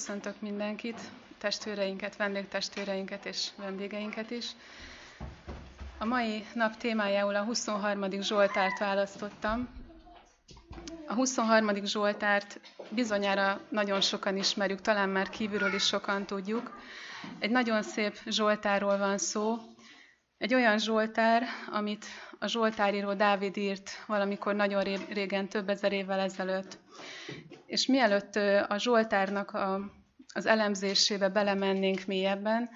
Köszöntök mindenkit, testvéreinket, vendégtestvéreinket és vendégeinket is. A mai nap témájául a 23. Zsoltárt választottam. A 23. Zsoltárt bizonyára nagyon sokan ismerjük, talán már kívülről is sokan tudjuk. Egy nagyon szép Zsoltárról van szó, egy olyan Zsoltár, amit a Zsoltáríró Dávid írt valamikor nagyon régen, több ezer évvel ezelőtt. És mielőtt a Zsoltárnak a, az elemzésébe belemennénk mélyebben,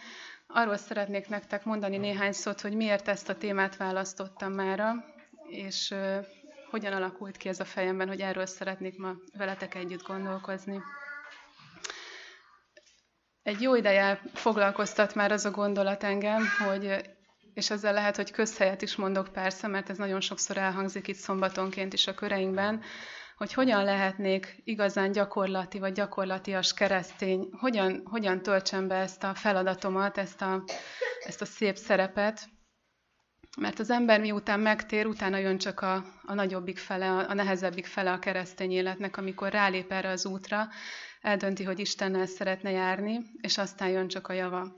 arról szeretnék nektek mondani néhány szót, hogy miért ezt a témát választottam mára, és hogyan alakult ki ez a fejemben, hogy erről szeretnék ma veletek együtt gondolkozni. Egy jó ideje foglalkoztat már az a gondolat engem, hogy és ezzel lehet, hogy közhelyet is mondok persze, mert ez nagyon sokszor elhangzik itt szombatonként is a köreinkben, hogy hogyan lehetnék igazán gyakorlati vagy gyakorlatias keresztény, hogyan, hogyan töltsem be ezt a feladatomat, ezt a, ezt a szép szerepet, mert az ember miután megtér, utána jön csak a, a nagyobbik fele, a, a nehezebbik fele a keresztény életnek, amikor rálép erre az útra, eldönti, hogy Istennel szeretne járni, és aztán jön csak a java.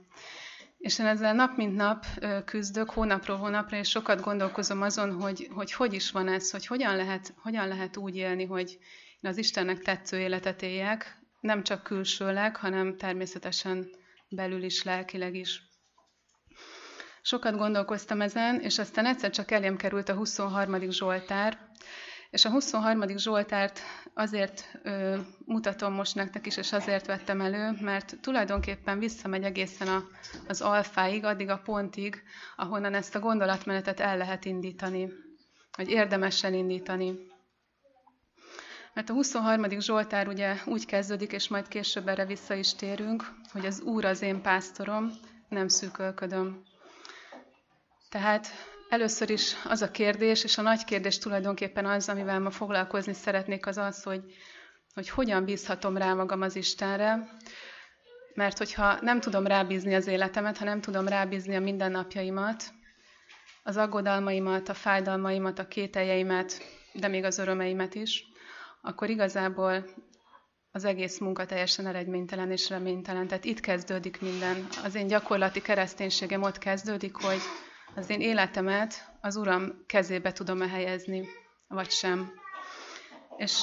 És én ezzel nap mint nap küzdök, hónapról hónapra, és sokat gondolkozom azon, hogy hogy, hogy is van ez, hogy hogyan lehet, hogyan lehet úgy élni, hogy én az Istennek tetsző életet éljek, nem csak külsőleg, hanem természetesen belül is, lelkileg is. Sokat gondolkoztam ezen, és aztán egyszer csak elém került a 23. Zsoltár, és a 23. Zsoltárt azért ö, mutatom most nektek is, és azért vettem elő, mert tulajdonképpen visszamegy egészen a, az alfáig, addig a pontig, ahonnan ezt a gondolatmenetet el lehet indítani, vagy érdemes elindítani. Mert a 23. Zsoltár ugye úgy kezdődik, és majd később erre vissza is térünk, hogy az Úr az én pásztorom, nem szűkölködöm. Tehát Először is az a kérdés, és a nagy kérdés tulajdonképpen az, amivel ma foglalkozni szeretnék, az az, hogy, hogy hogyan bízhatom rá magam az Istenre, mert hogyha nem tudom rábízni az életemet, ha nem tudom rábízni a mindennapjaimat, az aggodalmaimat, a fájdalmaimat, a kételjeimet, de még az örömeimet is, akkor igazából az egész munka teljesen eredménytelen és reménytelen. Tehát itt kezdődik minden. Az én gyakorlati kereszténységem ott kezdődik, hogy az én életemet az Uram kezébe tudom-e helyezni, vagy sem. És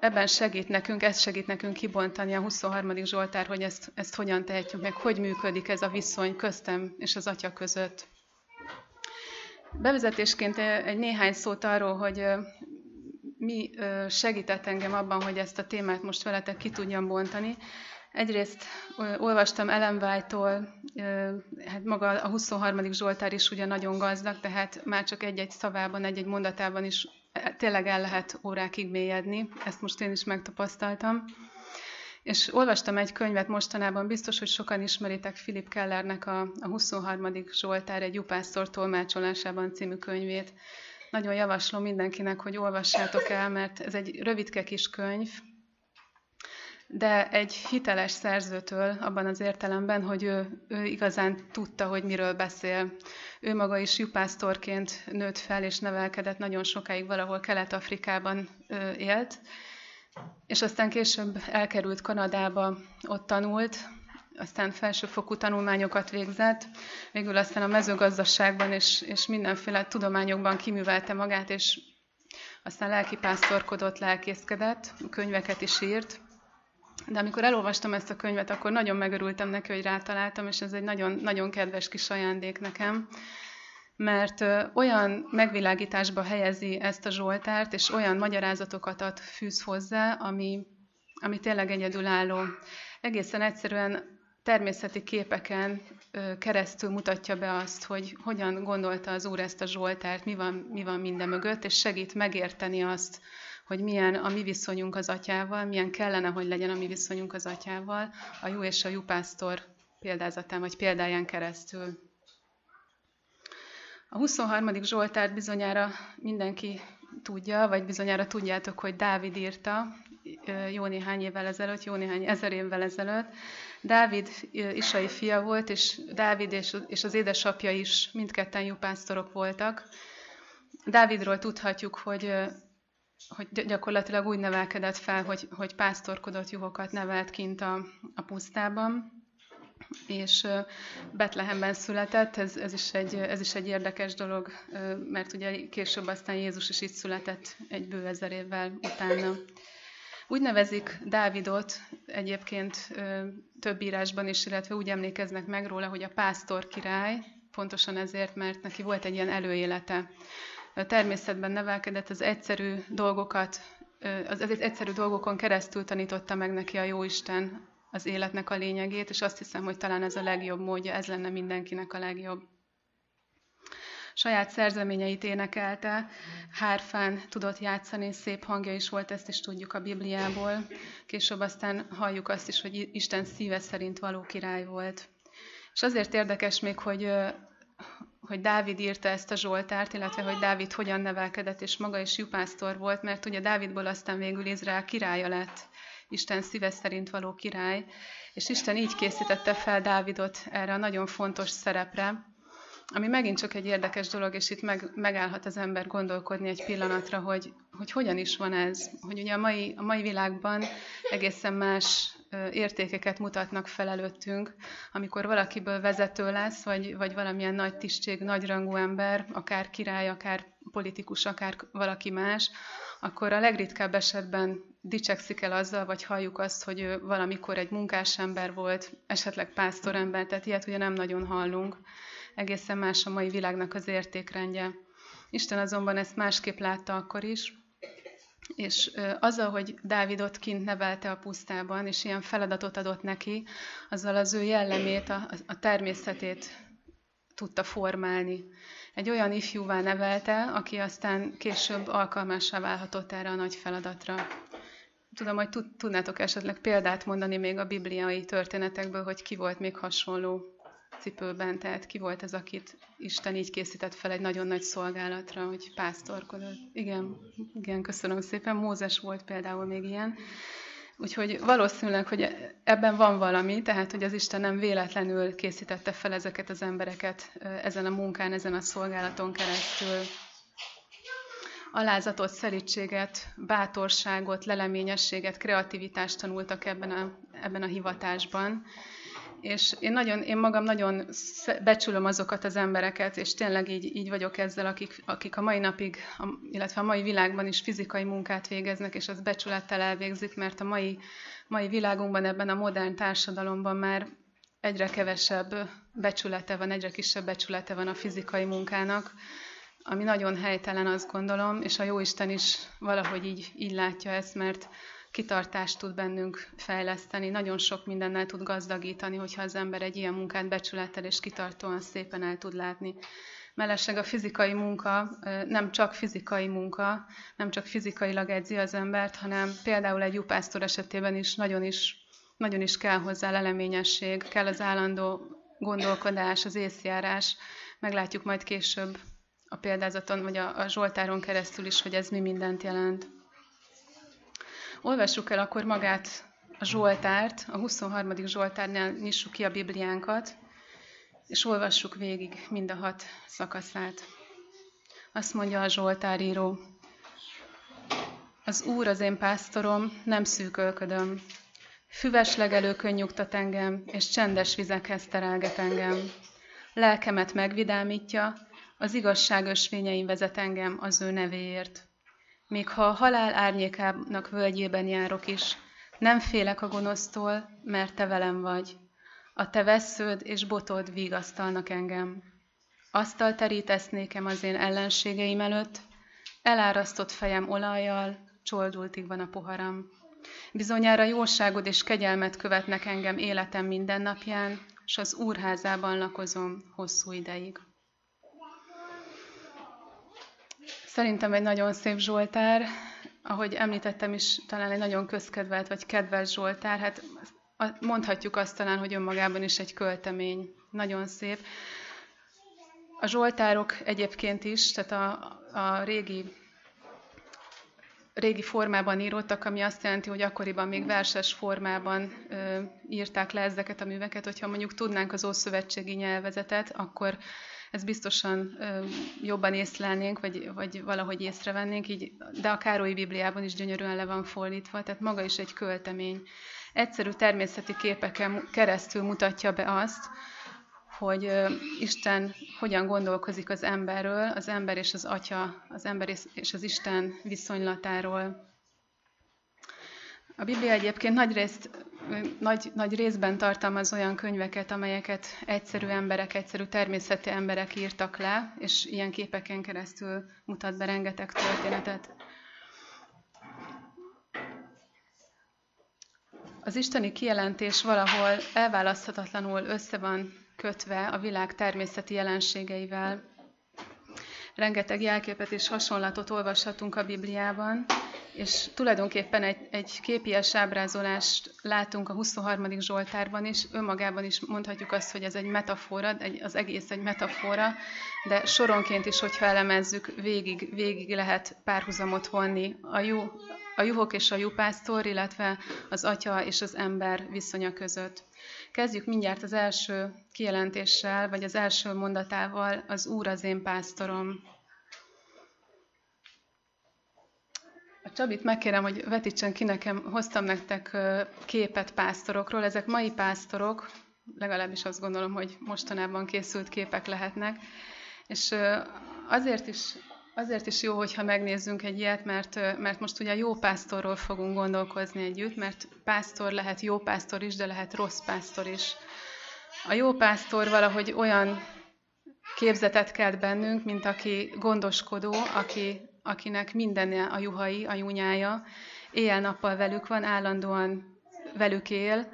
ebben segít nekünk, ez segít nekünk kibontani a 23. Zsoltár, hogy ezt, ezt hogyan tehetjük meg, hogy működik ez a viszony köztem és az Atya között. Bevezetésként egy néhány szót arról, hogy mi segített engem abban, hogy ezt a témát most veletek ki tudjam bontani. Egyrészt olvastam Ellen White-tól, hát maga a 23. Zsoltár is ugye nagyon gazdag, tehát már csak egy-egy szavában, egy-egy mondatában is e, tényleg el lehet órákig mélyedni. Ezt most én is megtapasztaltam. És olvastam egy könyvet mostanában, biztos, hogy sokan ismeritek Philip Kellernek a, a 23. Zsoltár egy Jupásztor tolmácsolásában című könyvét. Nagyon javaslom mindenkinek, hogy olvassátok el, mert ez egy rövidke kis könyv, de egy hiteles szerzőtől abban az értelemben, hogy ő, ő igazán tudta, hogy miről beszél. Ő maga is jupásztorként nőtt fel és nevelkedett, nagyon sokáig valahol Kelet-Afrikában élt, és aztán később elkerült Kanadába, ott tanult, aztán felsőfokú tanulmányokat végzett, végül aztán a mezőgazdaságban és, és mindenféle tudományokban kiművelte magát, és aztán lelkipásztorkodott, lelkészkedett, könyveket is írt, de amikor elolvastam ezt a könyvet, akkor nagyon megörültem neki, hogy rátaláltam, és ez egy nagyon, nagyon kedves kis ajándék nekem, mert olyan megvilágításba helyezi ezt a Zsoltárt, és olyan magyarázatokat ad fűz hozzá, ami, ami tényleg egyedülálló. Egészen egyszerűen természeti képeken keresztül mutatja be azt, hogy hogyan gondolta az Úr ezt a Zsoltárt, mi van, mi van minden mögött, és segít megérteni azt, hogy milyen a mi viszonyunk az atyával, milyen kellene, hogy legyen a mi viszonyunk az atyával, a jó és a jó pásztor példázatán vagy példáján keresztül. A 23. Zsoltárt bizonyára mindenki tudja, vagy bizonyára tudjátok, hogy Dávid írta jó néhány évvel ezelőtt, jó néhány ezer évvel ezelőtt. Dávid Isai fia volt, és Dávid és az édesapja is mindketten jó pásztorok voltak. Dávidról tudhatjuk, hogy hogy gyakorlatilag úgy nevelkedett fel, hogy, hogy pásztorkodott juhokat nevelt kint a, a pusztában, és Betlehemben született, ez, ez, is egy, ez is egy érdekes dolog, mert ugye később aztán Jézus is itt született egy bő ezer évvel utána. Úgy nevezik Dávidot egyébként több írásban is, illetve úgy emlékeznek meg róla, hogy a pásztor király, pontosan ezért, mert neki volt egy ilyen előélete. Természetben nevelkedett, az egyszerű dolgokat, az, az egyszerű dolgokon keresztül tanította meg neki a Jóisten az életnek a lényegét, és azt hiszem, hogy talán ez a legjobb módja, ez lenne mindenkinek a legjobb. Saját szerzeményeit énekelte, hárfán tudott játszani, szép hangja is volt, ezt is tudjuk a Bibliából. Később aztán halljuk azt is, hogy Isten szíve szerint való király volt. És azért érdekes még, hogy, hogy Dávid írta ezt a Zsoltárt, illetve hogy Dávid hogyan nevelkedett, és maga is jupásztor volt, mert ugye Dávidból aztán végül Izrael királya lett. Isten szíve szerint való király, és Isten így készítette fel Dávidot erre a nagyon fontos szerepre, ami megint csak egy érdekes dolog, és itt meg, megállhat az ember gondolkodni egy pillanatra, hogy, hogy hogyan is van ez. Hogy ugye a mai, a mai világban egészen más értékeket mutatnak fel előttünk, amikor valakiből vezető lesz, vagy, vagy valamilyen nagy tisztség, nagyrangú ember, akár király, akár politikus, akár valaki más, akkor a legritkább esetben dicsekszik el azzal, vagy halljuk azt, hogy ő valamikor egy munkás ember volt, esetleg pásztorember, tehát ilyet ugye nem nagyon hallunk. Egészen más a mai világnak az értékrendje. Isten azonban ezt másképp látta akkor is, és azzal, hogy Dávidot kint nevelte a pusztában, és ilyen feladatot adott neki, azzal az ő jellemét, a, a természetét tudta formálni. Egy olyan ifjúvá nevelte, aki aztán később alkalmassá válhatott erre a nagy feladatra. Tudom, hogy tudnátok esetleg példát mondani még a bibliai történetekből, hogy ki volt még hasonló cipőben, tehát ki volt ez, akit Isten így készített fel egy nagyon nagy szolgálatra, hogy pásztorkodott. Igen, igen, köszönöm szépen. Mózes volt például még ilyen. Úgyhogy valószínűleg, hogy ebben van valami, tehát hogy az Isten nem véletlenül készítette fel ezeket az embereket ezen a munkán, ezen a szolgálaton keresztül. Alázatot, szerítséget, bátorságot, leleményességet, kreativitást tanultak ebben a, ebben a hivatásban és én, nagyon, én magam nagyon becsülöm azokat az embereket, és tényleg így, így vagyok ezzel, akik, akik a mai napig, illetve a mai világban is fizikai munkát végeznek, és az becsülettel elvégzik, mert a mai, mai világunkban, ebben a modern társadalomban már egyre kevesebb becsülete van, egyre kisebb becsülete van a fizikai munkának, ami nagyon helytelen, azt gondolom, és a Jóisten is valahogy így, így látja ezt, mert kitartást tud bennünk fejleszteni, nagyon sok mindennel tud gazdagítani, hogyha az ember egy ilyen munkát becsülettel és kitartóan szépen el tud látni. Mellesleg a fizikai munka nem csak fizikai munka, nem csak fizikailag edzi az embert, hanem például egy jupásztor esetében is nagyon is, nagyon is kell hozzá leleményesség, kell az állandó gondolkodás, az észjárás. Meglátjuk majd később a példázaton, vagy a, a Zsoltáron keresztül is, hogy ez mi mindent jelent. Olvassuk el akkor magát a Zsoltárt, a 23. Zsoltárnál nyissuk ki a Bibliánkat, és olvassuk végig mind a hat szakaszát. Azt mondja a Zsoltáríró, az Úr az én pásztorom, nem szűkölködöm. Füves legelő könnyugtat engem, és csendes vizekhez terelget engem. Lelkemet megvidámítja, az igazság ösvényein vezet engem az ő nevéért. Még ha a halál árnyékának völgyében járok is, nem félek a gonosztól, mert te velem vagy. A te vesződ és botod vigasztalnak engem. Asztal terítesz nékem az én ellenségeim előtt, elárasztott fejem olajjal, csoldultig van a poharam. Bizonyára jóságod és kegyelmet követnek engem életem minden napján, s az úrházában lakozom hosszú ideig. Szerintem egy nagyon szép Zsoltár, ahogy említettem is, talán egy nagyon közkedvelt vagy kedves Zsoltár, hát mondhatjuk azt talán, hogy önmagában is egy költemény, nagyon szép. A Zsoltárok egyébként is, tehát a, a régi régi formában írottak, ami azt jelenti, hogy akkoriban még verses formában ö, írták le ezeket a műveket. Hogyha mondjuk tudnánk az Ószövetségi nyelvezetet, akkor ezt biztosan jobban észlelnénk, vagy, vagy valahogy észrevennénk, így, de a Károlyi Bibliában is gyönyörűen le van fordítva, tehát maga is egy költemény. Egyszerű természeti képeken keresztül mutatja be azt, hogy Isten hogyan gondolkozik az emberről, az ember és az atya, az ember és az Isten viszonylatáról. A Biblia egyébként nagy, részt, nagy, nagy részben tartalmaz olyan könyveket, amelyeket egyszerű emberek, egyszerű természeti emberek írtak le, és ilyen képeken keresztül mutat be rengeteg történetet. Az isteni kijelentés valahol elválaszthatatlanul össze van kötve a világ természeti jelenségeivel. Rengeteg jelképet és hasonlatot olvashatunk a Bibliában, és tulajdonképpen egy, egy képies ábrázolást látunk a 23. Zsoltárban is, önmagában is mondhatjuk azt, hogy ez egy metafora, egy, az egész egy metafora, de soronként is, hogyha elemezzük, végig, végig lehet párhuzamot vonni a, jó, a juhok és a jupásztor, illetve az atya és az ember viszonya között. Kezdjük mindjárt az első kijelentéssel, vagy az első mondatával, az Úr az én pásztorom. A Csabit megkérem, hogy vetítsen ki nekem, hoztam nektek képet pásztorokról. Ezek mai pásztorok, legalábbis azt gondolom, hogy mostanában készült képek lehetnek. És azért is, azért is jó, hogyha megnézzünk egy ilyet, mert, mert most ugye jó pásztorról fogunk gondolkozni együtt, mert pásztor lehet jó pásztor is, de lehet rossz pásztor is. A jó pásztor valahogy olyan képzetet kelt bennünk, mint aki gondoskodó, aki akinek minden a juhai, a junyája, éjjel-nappal velük van, állandóan velük él,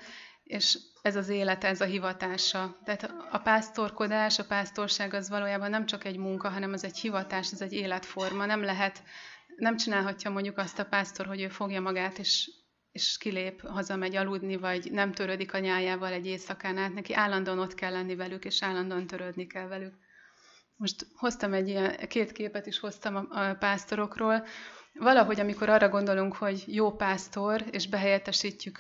és ez az élet, ez a hivatása. Tehát a pásztorkodás, a pásztorság az valójában nem csak egy munka, hanem az egy hivatás, ez egy életforma. Nem lehet, nem csinálhatja mondjuk azt a pásztor, hogy ő fogja magát, és, és kilép, hazamegy aludni, vagy nem törődik a nyájával egy éjszakán át. Neki állandóan ott kell lenni velük, és állandóan törődni kell velük. Most hoztam egy ilyen, két képet is hoztam a, a pásztorokról. Valahogy, amikor arra gondolunk, hogy jó pásztor, és behelyettesítjük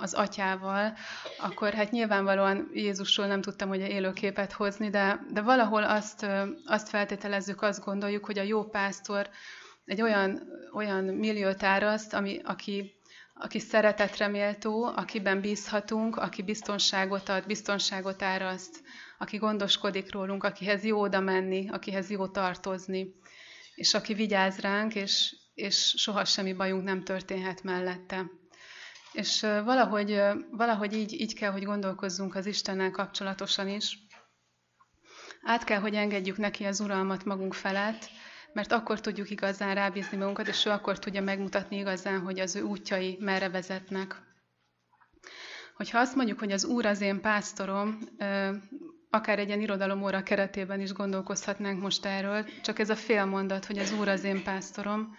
az atyával, akkor hát nyilvánvalóan Jézusról nem tudtam hogy élő képet hozni, de, de valahol azt, azt feltételezzük, azt gondoljuk, hogy a jó pásztor egy olyan, olyan milliót áraszt, ami, aki, aki szeretetre méltó, akiben bízhatunk, aki biztonságot ad, biztonságot áraszt, aki gondoskodik rólunk, akihez jó oda menni, akihez jó tartozni, és aki vigyáz ránk, és, és soha semmi bajunk nem történhet mellette. És valahogy, valahogy így, így kell, hogy gondolkozzunk az Istennel kapcsolatosan is. Át kell, hogy engedjük neki az uralmat magunk felett, mert akkor tudjuk igazán rábízni magunkat, és ő akkor tudja megmutatni igazán, hogy az ő útjai merre vezetnek. Hogyha azt mondjuk, hogy az Úr az én pásztorom, akár egy ilyen irodalomóra keretében is gondolkozhatnánk most erről, csak ez a fél mondat, hogy az Úr az én pásztorom,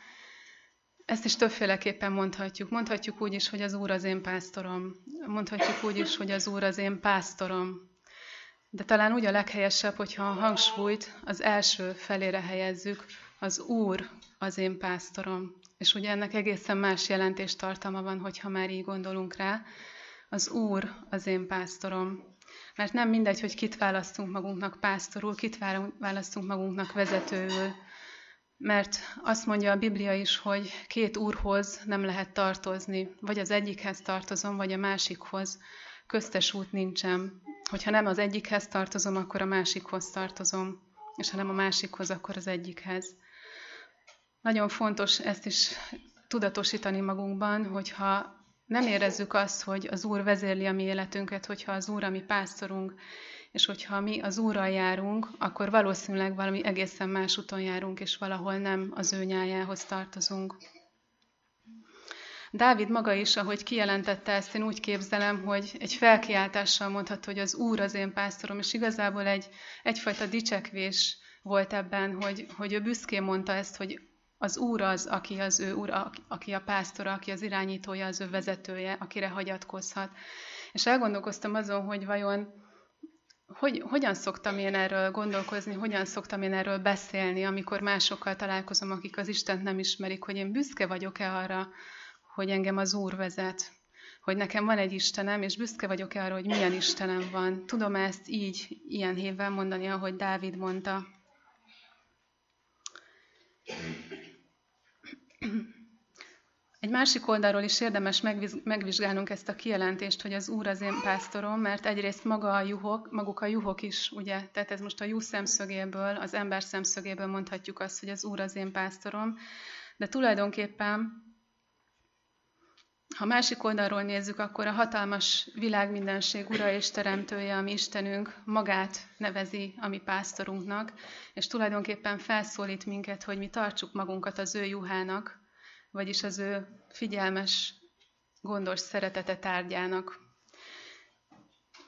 ezt is többféleképpen mondhatjuk. Mondhatjuk úgy is, hogy az Úr az én pásztorom. Mondhatjuk úgy is, hogy az Úr az én pásztorom. De talán úgy a leghelyesebb, hogyha a hangsúlyt az első felére helyezzük, az Úr az én pásztorom. És ugye ennek egészen más jelentéstartalma van, hogyha már így gondolunk rá. Az Úr az én pásztorom. Mert nem mindegy, hogy kit választunk magunknak pásztorul, kit választunk magunknak vezetőül. Mert azt mondja a Biblia is, hogy két úrhoz nem lehet tartozni. Vagy az egyikhez tartozom, vagy a másikhoz. Köztes út nincsen. Hogyha nem az egyikhez tartozom, akkor a másikhoz tartozom. És ha nem a másikhoz, akkor az egyikhez. Nagyon fontos ezt is tudatosítani magunkban, hogyha nem érezzük azt, hogy az Úr vezérli a mi életünket, hogyha az Úr a mi pásztorunk, és hogyha mi az Úrral járunk, akkor valószínűleg valami egészen más úton járunk, és valahol nem az ő nyájához tartozunk. Dávid maga is, ahogy kijelentette ezt, én úgy képzelem, hogy egy felkiáltással mondható, hogy az Úr az én pásztorom, és igazából egy, egyfajta dicsekvés volt ebben, hogy, hogy ő büszkén mondta ezt, hogy az Úr az, aki az ő Úr, aki a pásztora, aki az irányítója, az ő vezetője, akire hagyatkozhat. És elgondolkoztam azon, hogy vajon hogy, hogyan szoktam én erről gondolkozni, hogyan szoktam én erről beszélni, amikor másokkal találkozom, akik az Istent nem ismerik, hogy én büszke vagyok-e arra, hogy engem az Úr vezet, hogy nekem van egy Istenem, és büszke vagyok arra, hogy milyen Istenem van. Tudom ezt így, ilyen hévvel mondani, ahogy Dávid mondta. Egy másik oldalról is érdemes megvizsgálnunk ezt a kijelentést, hogy az Úr az én pásztorom, mert egyrészt maga a juhok, maguk a juhok is, ugye, tehát ez most a juh szemszögéből, az ember szemszögéből mondhatjuk azt, hogy az Úr az én pásztorom, de tulajdonképpen ha másik oldalról nézzük, akkor a hatalmas világ mindenség ura és teremtője, ami Istenünk, magát nevezi a mi pásztorunknak, és tulajdonképpen felszólít minket, hogy mi tartsuk magunkat az ő juhának, vagyis az ő figyelmes, gondos szeretete tárgyának.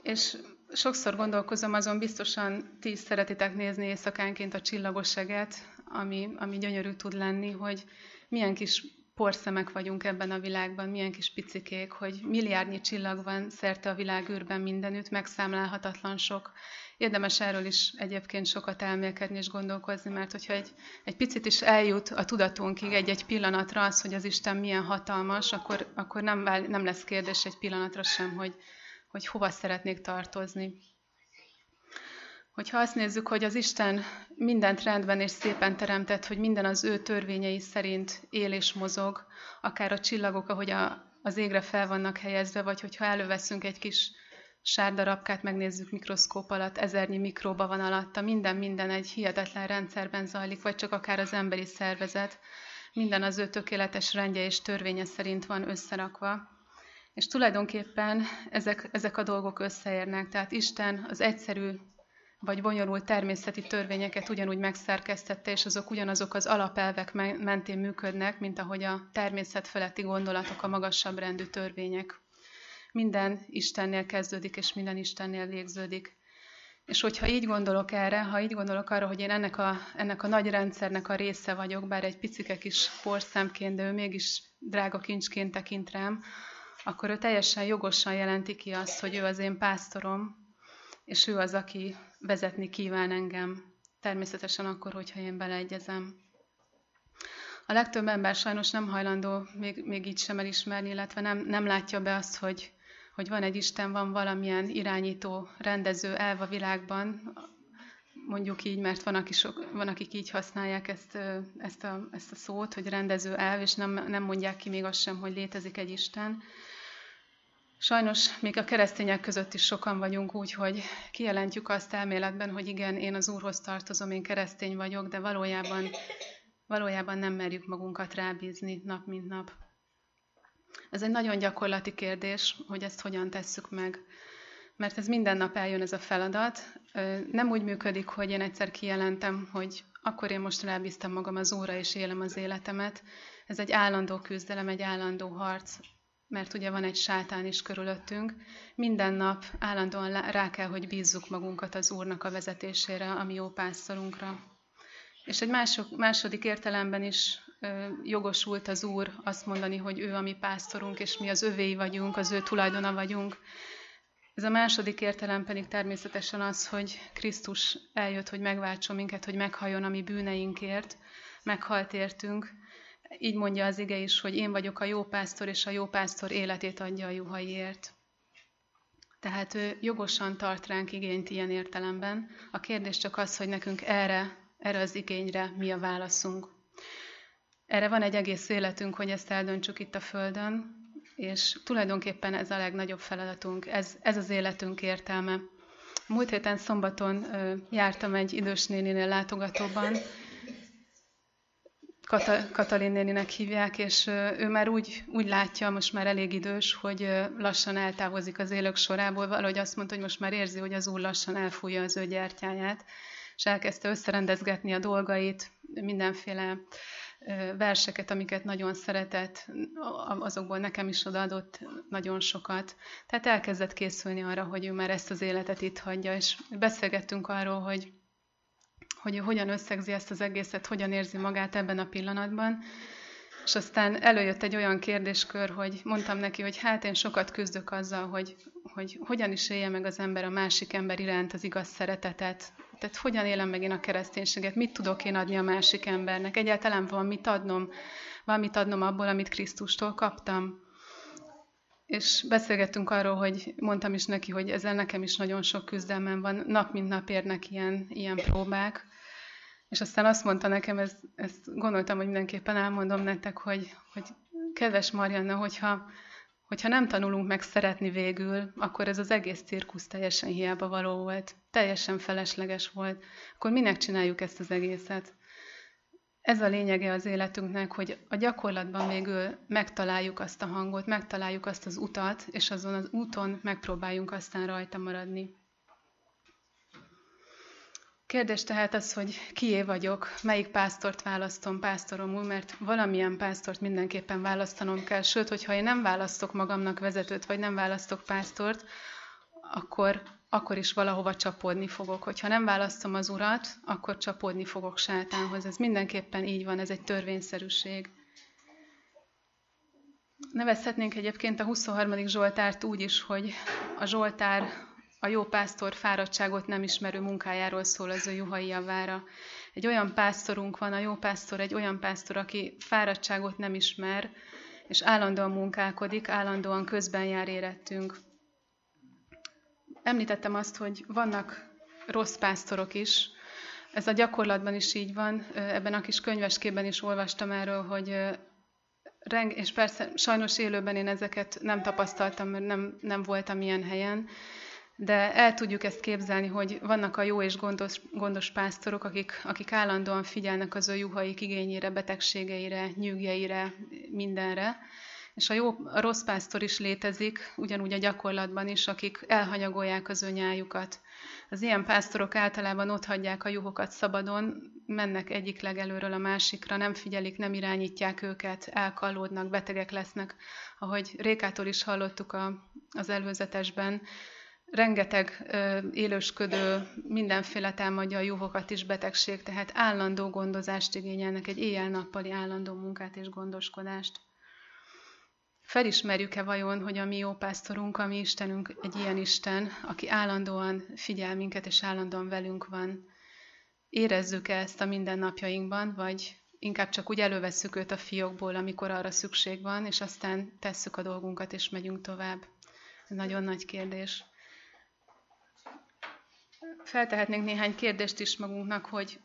És sokszor gondolkozom azon, biztosan ti is szeretitek nézni éjszakánként a csillagos eget, ami, ami gyönyörű tud lenni, hogy milyen kis porszemek vagyunk ebben a világban, milyen kis picikék, hogy milliárdnyi csillag van szerte a világűrben mindenütt, megszámlálhatatlan sok. Érdemes erről is egyébként sokat elmélkedni és gondolkozni, mert hogyha egy, egy picit is eljut a tudatunkig egy-egy pillanatra az, hogy az Isten milyen hatalmas, akkor, akkor nem, nem lesz kérdés egy pillanatra sem, hogy, hogy hova szeretnék tartozni. Hogyha azt nézzük, hogy az Isten mindent rendben és szépen teremtett, hogy minden az ő törvényei szerint él és mozog, akár a csillagok, ahogy a, az égre fel vannak helyezve, vagy hogyha előveszünk egy kis sárdarabkát, megnézzük mikroszkóp alatt, ezernyi mikróba van alatta, minden, minden egy hihetetlen rendszerben zajlik, vagy csak akár az emberi szervezet, minden az ő tökéletes rendje és törvénye szerint van összerakva. És tulajdonképpen ezek, ezek a dolgok összeérnek. Tehát Isten az egyszerű vagy bonyolult természeti törvényeket ugyanúgy megszerkesztette, és azok ugyanazok az alapelvek mentén működnek, mint ahogy a természet feletti gondolatok, a magasabb rendű törvények. Minden Istennél kezdődik, és minden Istennél végződik. És hogyha így gondolok erre, ha így gondolok arra, hogy én ennek a, ennek a nagy rendszernek a része vagyok, bár egy picike kis porszemként, de ő mégis drága kincsként tekint rám, akkor ő teljesen jogosan jelenti ki azt, hogy ő az én pásztorom, és ő az, aki vezetni kíván engem. Természetesen akkor, hogyha én beleegyezem. A legtöbb ember sajnos nem hajlandó még, még így sem elismerni, illetve nem, nem látja be azt, hogy, hogy van egy Isten, van valamilyen irányító, rendező elv a világban, mondjuk így, mert van, aki sok, van akik így használják ezt, ezt, a, ezt a szót, hogy rendező elv, és nem, nem mondják ki még azt sem, hogy létezik egy Isten. Sajnos még a keresztények között is sokan vagyunk úgy, hogy kijelentjük azt elméletben, hogy igen, én az Úrhoz tartozom, én keresztény vagyok, de valójában, valójában nem merjük magunkat rábízni nap mint nap. Ez egy nagyon gyakorlati kérdés, hogy ezt hogyan tesszük meg. Mert ez minden nap eljön ez a feladat. Nem úgy működik, hogy én egyszer kijelentem, hogy akkor én most rábíztam magam az Úrra, és élem az életemet. Ez egy állandó küzdelem, egy állandó harc mert ugye van egy sátán is körülöttünk, minden nap állandóan rá kell, hogy bízzuk magunkat az Úrnak a vezetésére, ami jó pásztorunkra. És egy mások, második értelemben is ö, jogosult az Úr azt mondani, hogy ő a mi pásztorunk, és mi az övéi vagyunk, az ő tulajdona vagyunk. Ez a második értelem pedig természetesen az, hogy Krisztus eljött, hogy megváltson minket, hogy meghalljon a mi bűneinkért, meghalt értünk, így mondja az ige is, hogy én vagyok a jó pásztor, és a jó pásztor életét adja a juhaiért. Tehát ő jogosan tart ránk igényt ilyen értelemben. A kérdés csak az, hogy nekünk erre, erre az igényre mi a válaszunk. Erre van egy egész életünk, hogy ezt eldöntsük itt a Földön, és tulajdonképpen ez a legnagyobb feladatunk, ez, ez az életünk értelme. Múlt héten szombaton jártam egy idős néninél látogatóban, Kata, Katalin néninek hívják, és ő már úgy, úgy látja, most már elég idős, hogy lassan eltávozik az élők sorából, valahogy azt mondta, hogy most már érzi, hogy az úr lassan elfújja az ő gyertyáját, és elkezdte összerendezgetni a dolgait, mindenféle verseket, amiket nagyon szeretett, azokból nekem is odaadott nagyon sokat. Tehát elkezdett készülni arra, hogy ő már ezt az életet itt hagyja, és beszélgettünk arról, hogy hogy hogyan összegzi ezt az egészet, hogyan érzi magát ebben a pillanatban. És aztán előjött egy olyan kérdéskör, hogy mondtam neki, hogy hát én sokat küzdök azzal, hogy, hogy hogyan is élje meg az ember a másik ember iránt az igaz szeretetet. Tehát hogyan élem meg én a kereszténységet, mit tudok én adni a másik embernek. Egyáltalán van mit adnom, valamit adnom abból, amit Krisztustól kaptam. és beszélgettünk arról, hogy mondtam is neki, hogy ezzel nekem is nagyon sok küzdelmem van, nap mint nap érnek ilyen, ilyen próbák, és aztán azt mondta nekem, ezt, ezt gondoltam, hogy mindenképpen elmondom nektek, hogy, hogy kedves Marianna, hogyha, hogyha nem tanulunk meg szeretni végül, akkor ez az egész cirkusz teljesen hiába való volt, teljesen felesleges volt. Akkor minek csináljuk ezt az egészet? Ez a lényege az életünknek, hogy a gyakorlatban végül megtaláljuk azt a hangot, megtaláljuk azt az utat, és azon az úton megpróbáljunk aztán rajta maradni. Kérdés tehát az, hogy kié vagyok, melyik pásztort választom pásztoromul, mert valamilyen pásztort mindenképpen választanom kell. Sőt, hogyha én nem választok magamnak vezetőt, vagy nem választok pásztort, akkor, akkor is valahova csapódni fogok. Hogyha nem választom az urat, akkor csapódni fogok sátánhoz. Ez mindenképpen így van, ez egy törvényszerűség. Nevezhetnénk egyébként a 23. Zsoltárt úgy is, hogy a Zsoltár a jó pásztor fáradtságot nem ismerő munkájáról szól az ő juhai javára. Egy olyan pásztorunk van, a jó pásztor egy olyan pásztor, aki fáradtságot nem ismer, és állandóan munkálkodik, állandóan közben jár érettünk. Említettem azt, hogy vannak rossz pásztorok is, ez a gyakorlatban is így van, ebben a kis könyveskében is olvastam erről, hogy és persze sajnos élőben én ezeket nem tapasztaltam, mert nem, nem voltam ilyen helyen, de el tudjuk ezt képzelni, hogy vannak a jó és gondos, gondos pásztorok, akik, akik állandóan figyelnek az ő juhaik igényére, betegségeire, nyűgjeire, mindenre. És a, jó, a rossz pásztor is létezik, ugyanúgy a gyakorlatban is, akik elhanyagolják az ő nyájukat. Az ilyen pásztorok általában ott hagyják a juhokat szabadon, mennek egyik legelőről a másikra, nem figyelik, nem irányítják őket, elkallódnak, betegek lesznek. Ahogy Rékától is hallottuk a, az előzetesben, rengeteg ö, élősködő, mindenféle támadja a juhokat is betegség, tehát állandó gondozást igényelnek, egy éjjel-nappali állandó munkát és gondoskodást. Felismerjük-e vajon, hogy a mi jó pásztorunk, a mi Istenünk egy ilyen Isten, aki állandóan figyel minket és állandóan velünk van? Érezzük-e ezt a mindennapjainkban, vagy inkább csak úgy elővesszük őt a fiókból, amikor arra szükség van, és aztán tesszük a dolgunkat és megyünk tovább? Ez nagyon nagy kérdés feltehetnénk néhány kérdést is magunknak, hogy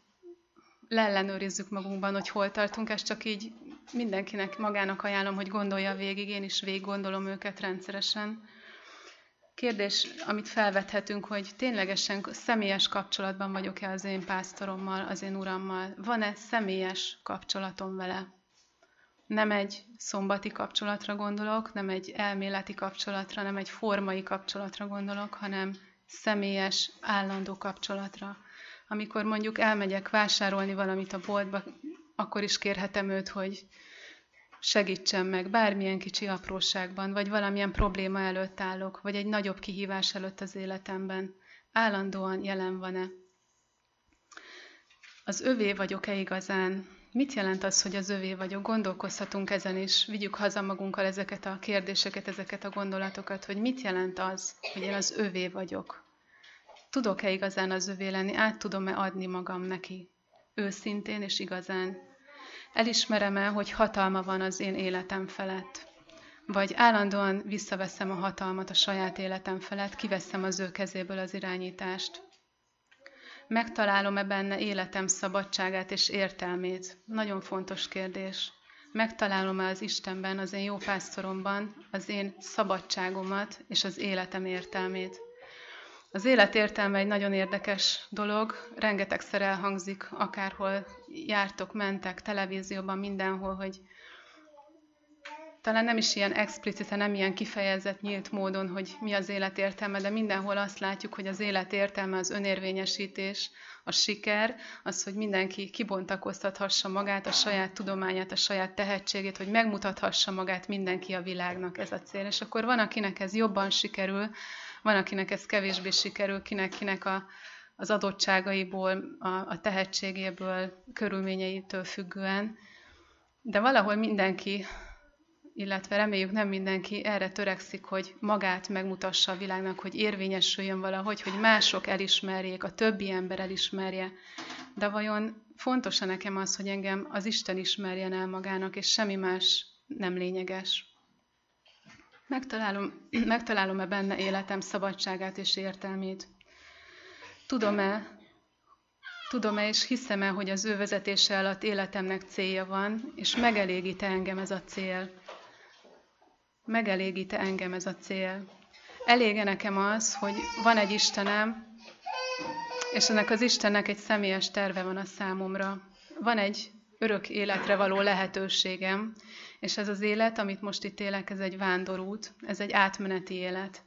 leellenőrizzük magunkban, hogy hol tartunk, ezt csak így mindenkinek magának ajánlom, hogy gondolja végig, én is végig gondolom őket rendszeresen. Kérdés, amit felvethetünk, hogy ténylegesen személyes kapcsolatban vagyok-e az én pásztorommal, az én urammal? Van-e személyes kapcsolatom vele? Nem egy szombati kapcsolatra gondolok, nem egy elméleti kapcsolatra, nem egy formai kapcsolatra gondolok, hanem személyes, állandó kapcsolatra. Amikor mondjuk elmegyek vásárolni valamit a boltba, akkor is kérhetem őt, hogy segítsen meg bármilyen kicsi apróságban, vagy valamilyen probléma előtt állok, vagy egy nagyobb kihívás előtt az életemben. Állandóan jelen van-e? Az övé vagyok-e igazán? Mit jelent az, hogy az övé vagyok? Gondolkozhatunk ezen is, vigyük haza magunkkal ezeket a kérdéseket, ezeket a gondolatokat, hogy mit jelent az, hogy én az övé vagyok. Tudok-e igazán az övé lenni? Át tudom-e adni magam neki? Őszintén és igazán. Elismerem-e, hogy hatalma van az én életem felett? Vagy állandóan visszaveszem a hatalmat a saját életem felett, kiveszem az ő kezéből az irányítást? Megtalálom-e benne életem szabadságát és értelmét? Nagyon fontos kérdés. Megtalálom-e az Istenben, az én jó pásztoromban az én szabadságomat és az életem értelmét? Az élet értelme egy nagyon érdekes dolog, rengetegszer elhangzik, akárhol jártok, mentek, televízióban, mindenhol, hogy talán nem is ilyen explicite, nem ilyen kifejezett, nyílt módon, hogy mi az élet értelme, de mindenhol azt látjuk, hogy az élet értelme az önérvényesítés, a siker, az, hogy mindenki kibontakoztathassa magát, a saját tudományát, a saját tehetségét, hogy megmutathassa magát mindenki a világnak ez a cél. És akkor van, akinek ez jobban sikerül, van, akinek ez kevésbé sikerül, kinek, kinek a, az adottságaiból, a, a tehetségéből, körülményeitől függően. De valahol mindenki, illetve reméljük nem mindenki erre törekszik, hogy magát megmutassa a világnak, hogy érvényesüljön valahogy, hogy mások elismerjék, a többi ember elismerje. De vajon fontos -e nekem az, hogy engem az Isten ismerjen el magának, és semmi más nem lényeges? Megtalálom, megtalálom-e benne életem szabadságát és értelmét? Tudom-e, tudom-e és hiszem-e, hogy az ő vezetése alatt életemnek célja van, és megelégít engem ez a cél? Megelégít engem ez a cél? Elége nekem az, hogy van egy Istenem, és ennek az Istennek egy személyes terve van a számomra. Van egy örök életre való lehetőségem, és ez az élet, amit most itt élek, ez egy vándorút, ez egy átmeneti élet.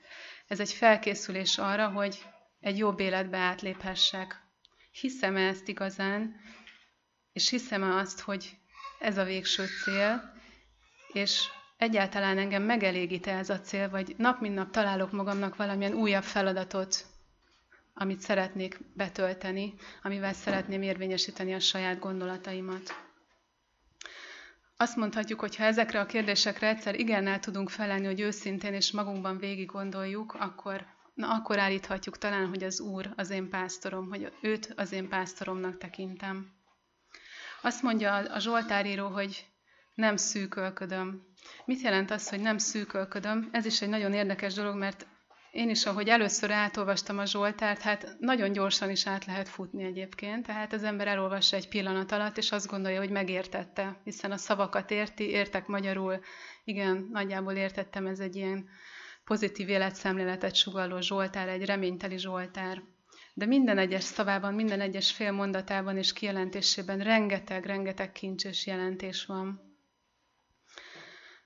Ez egy felkészülés arra, hogy egy jobb életbe átléphessek. Hiszem-e ezt igazán, és hiszem-e azt, hogy ez a végső cél, és egyáltalán engem megelégít ez a cél, vagy nap mint nap találok magamnak valamilyen újabb feladatot, amit szeretnék betölteni, amivel szeretném érvényesíteni a saját gondolataimat. Azt mondhatjuk, hogy ha ezekre a kérdésekre egyszer igennel tudunk felelni, hogy őszintén és magunkban végig gondoljuk, akkor, na akkor állíthatjuk talán, hogy az Úr az én pásztorom, hogy őt az én pásztoromnak tekintem. Azt mondja a Zsoltáríró, hogy nem szűkölködöm. Mit jelent az, hogy nem szűkölködöm? Ez is egy nagyon érdekes dolog, mert én is, ahogy először átolvastam a Zsoltárt, hát nagyon gyorsan is át lehet futni egyébként, tehát az ember elolvassa egy pillanat alatt, és azt gondolja, hogy megértette, hiszen a szavakat érti, értek magyarul, igen, nagyjából értettem, ez egy ilyen pozitív életszemléletet sugalló Zsoltár, egy reményteli Zsoltár. De minden egyes szavában, minden egyes fél mondatában és kijelentésében rengeteg, rengeteg kincs és jelentés van.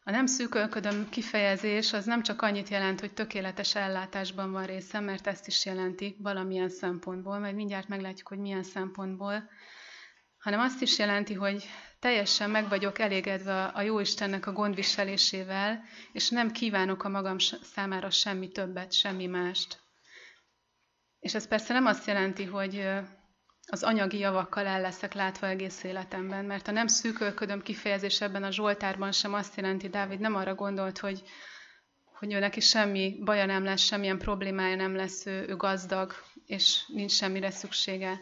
A nem szűkölködöm kifejezés az nem csak annyit jelent, hogy tökéletes ellátásban van részem, mert ezt is jelenti valamilyen szempontból, majd mindjárt meglátjuk, hogy milyen szempontból, hanem azt is jelenti, hogy teljesen meg vagyok elégedve a Jóistennek a gondviselésével, és nem kívánok a magam számára semmi többet, semmi mást. És ez persze nem azt jelenti, hogy az anyagi javakkal el leszek látva egész életemben, mert a nem szűkölködöm kifejezés ebben a Zsoltárban sem azt jelenti, Dávid nem arra gondolt, hogy, hogy ő neki semmi baja nem lesz, semmilyen problémája nem lesz, ő, ő gazdag, és nincs semmire szüksége.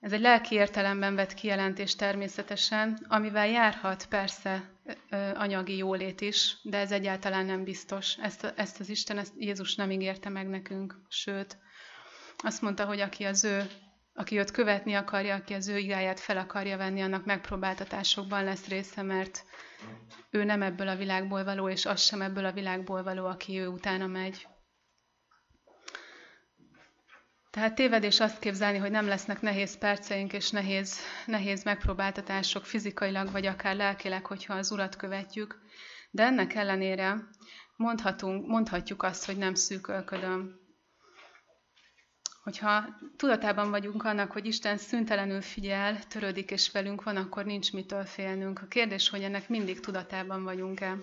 Ez egy lelki értelemben vett kijelentés természetesen, amivel járhat persze anyagi jólét is, de ez egyáltalán nem biztos. Ezt, ezt az Isten, ezt Jézus nem ígérte meg nekünk, sőt, azt mondta, hogy aki az ő aki őt követni akarja, aki az ő igáját fel akarja venni, annak megpróbáltatásokban lesz része, mert ő nem ebből a világból való, és az sem ebből a világból való, aki ő utána megy. Tehát tévedés azt képzelni, hogy nem lesznek nehéz perceink és nehéz, nehéz megpróbáltatások fizikailag, vagy akár lelkileg, hogyha az Urat követjük. De ennek ellenére mondhatunk, mondhatjuk azt, hogy nem szűkölködöm hogyha tudatában vagyunk annak, hogy Isten szüntelenül figyel, törődik és velünk van, akkor nincs mitől félnünk. A kérdés, hogy ennek mindig tudatában vagyunk-e.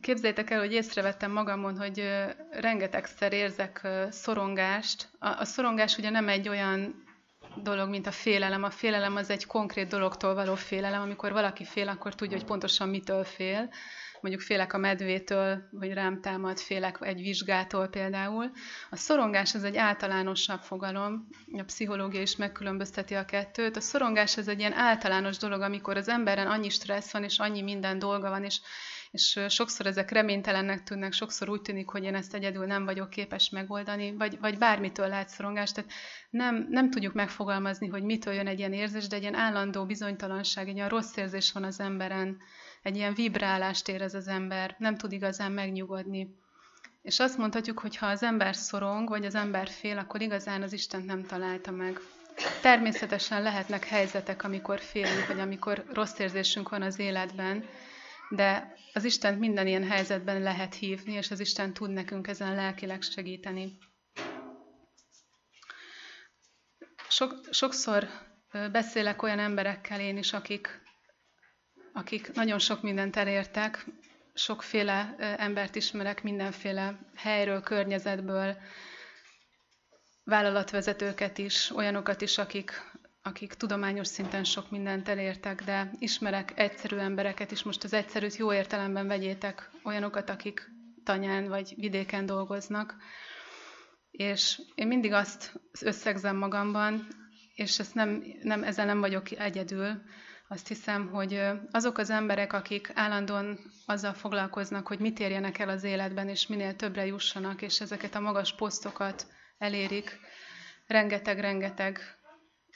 Képzeljétek el, hogy észrevettem magamon, hogy rengetegszer érzek szorongást. A, szorongás ugye nem egy olyan dolog, mint a félelem. A félelem az egy konkrét dologtól való félelem. Amikor valaki fél, akkor tudja, hogy pontosan mitől fél mondjuk félek a medvétől, vagy rám támad, félek egy vizsgától például. A szorongás az egy általánosabb fogalom, a pszichológia is megkülönbözteti a kettőt. A szorongás az egy ilyen általános dolog, amikor az emberen annyi stressz van, és annyi minden dolga van, és és sokszor ezek reménytelennek tűnnek, sokszor úgy tűnik, hogy én ezt egyedül nem vagyok képes megoldani, vagy, vagy bármitől lehet szorongás. Tehát nem, nem tudjuk megfogalmazni, hogy mitől jön egy ilyen érzés, de egy ilyen állandó bizonytalanság, egy ilyen rossz érzés van az emberen egy ilyen vibrálást érez az ember, nem tud igazán megnyugodni. És azt mondhatjuk, hogy ha az ember szorong, vagy az ember fél, akkor igazán az Isten nem találta meg. Természetesen lehetnek helyzetek, amikor félünk, vagy amikor rossz érzésünk van az életben, de az Isten minden ilyen helyzetben lehet hívni, és az Isten tud nekünk ezen lelkileg segíteni. Sok, sokszor beszélek olyan emberekkel én is, akik akik nagyon sok mindent elértek, sokféle embert ismerek mindenféle helyről, környezetből, vállalatvezetőket is, olyanokat is, akik, akik tudományos szinten sok mindent elértek, de ismerek egyszerű embereket is, most az egyszerűt jó értelemben vegyétek, olyanokat, akik tanyán vagy vidéken dolgoznak, és én mindig azt összegzem magamban, és ezt nem, nem, ezzel nem vagyok egyedül, Azt hiszem, hogy azok az emberek, akik állandóan azzal foglalkoznak, hogy mit érjenek el az életben, és minél többre jussanak, és ezeket a magas posztokat elérik, rengeteg-rengeteg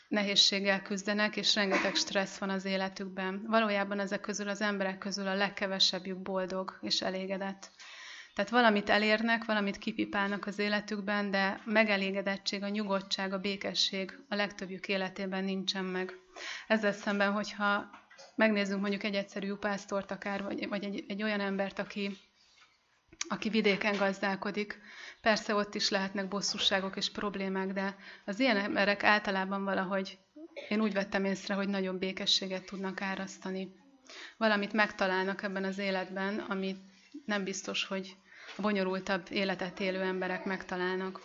nehézséggel küzdenek, és rengeteg stressz van az életükben. Valójában ezek közül az emberek közül a legkevesebbjük boldog és elégedett. Tehát valamit elérnek, valamit kipipálnak az életükben, de megelégedettség, a nyugodtság, a békesség a legtöbbjük életében nincsen meg. Ezzel szemben, hogyha megnézzünk mondjuk egy egyszerű upásztort akár, vagy, vagy egy, egy olyan embert, aki, aki vidéken gazdálkodik, persze ott is lehetnek bosszúságok és problémák, de az ilyen emberek általában valahogy én úgy vettem észre, hogy nagyobb békességet tudnak árasztani. Valamit megtalálnak ebben az életben, amit nem biztos, hogy a bonyolultabb életet élő emberek megtalálnak.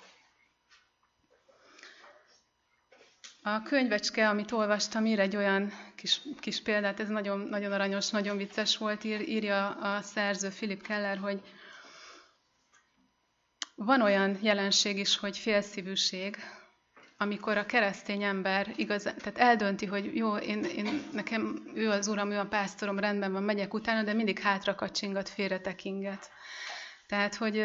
A könyvecske, amit olvastam, ír egy olyan kis, kis példát, ez nagyon, nagyon aranyos, nagyon vicces volt, ír, írja a szerző Philip Keller, hogy van olyan jelenség is, hogy félszívűség, amikor a keresztény ember igaz, tehát eldönti, hogy jó, én, én, nekem ő az uram, ő a pásztorom, rendben van, megyek utána, de mindig hátra kacsingat, félretekinget. Tehát, hogy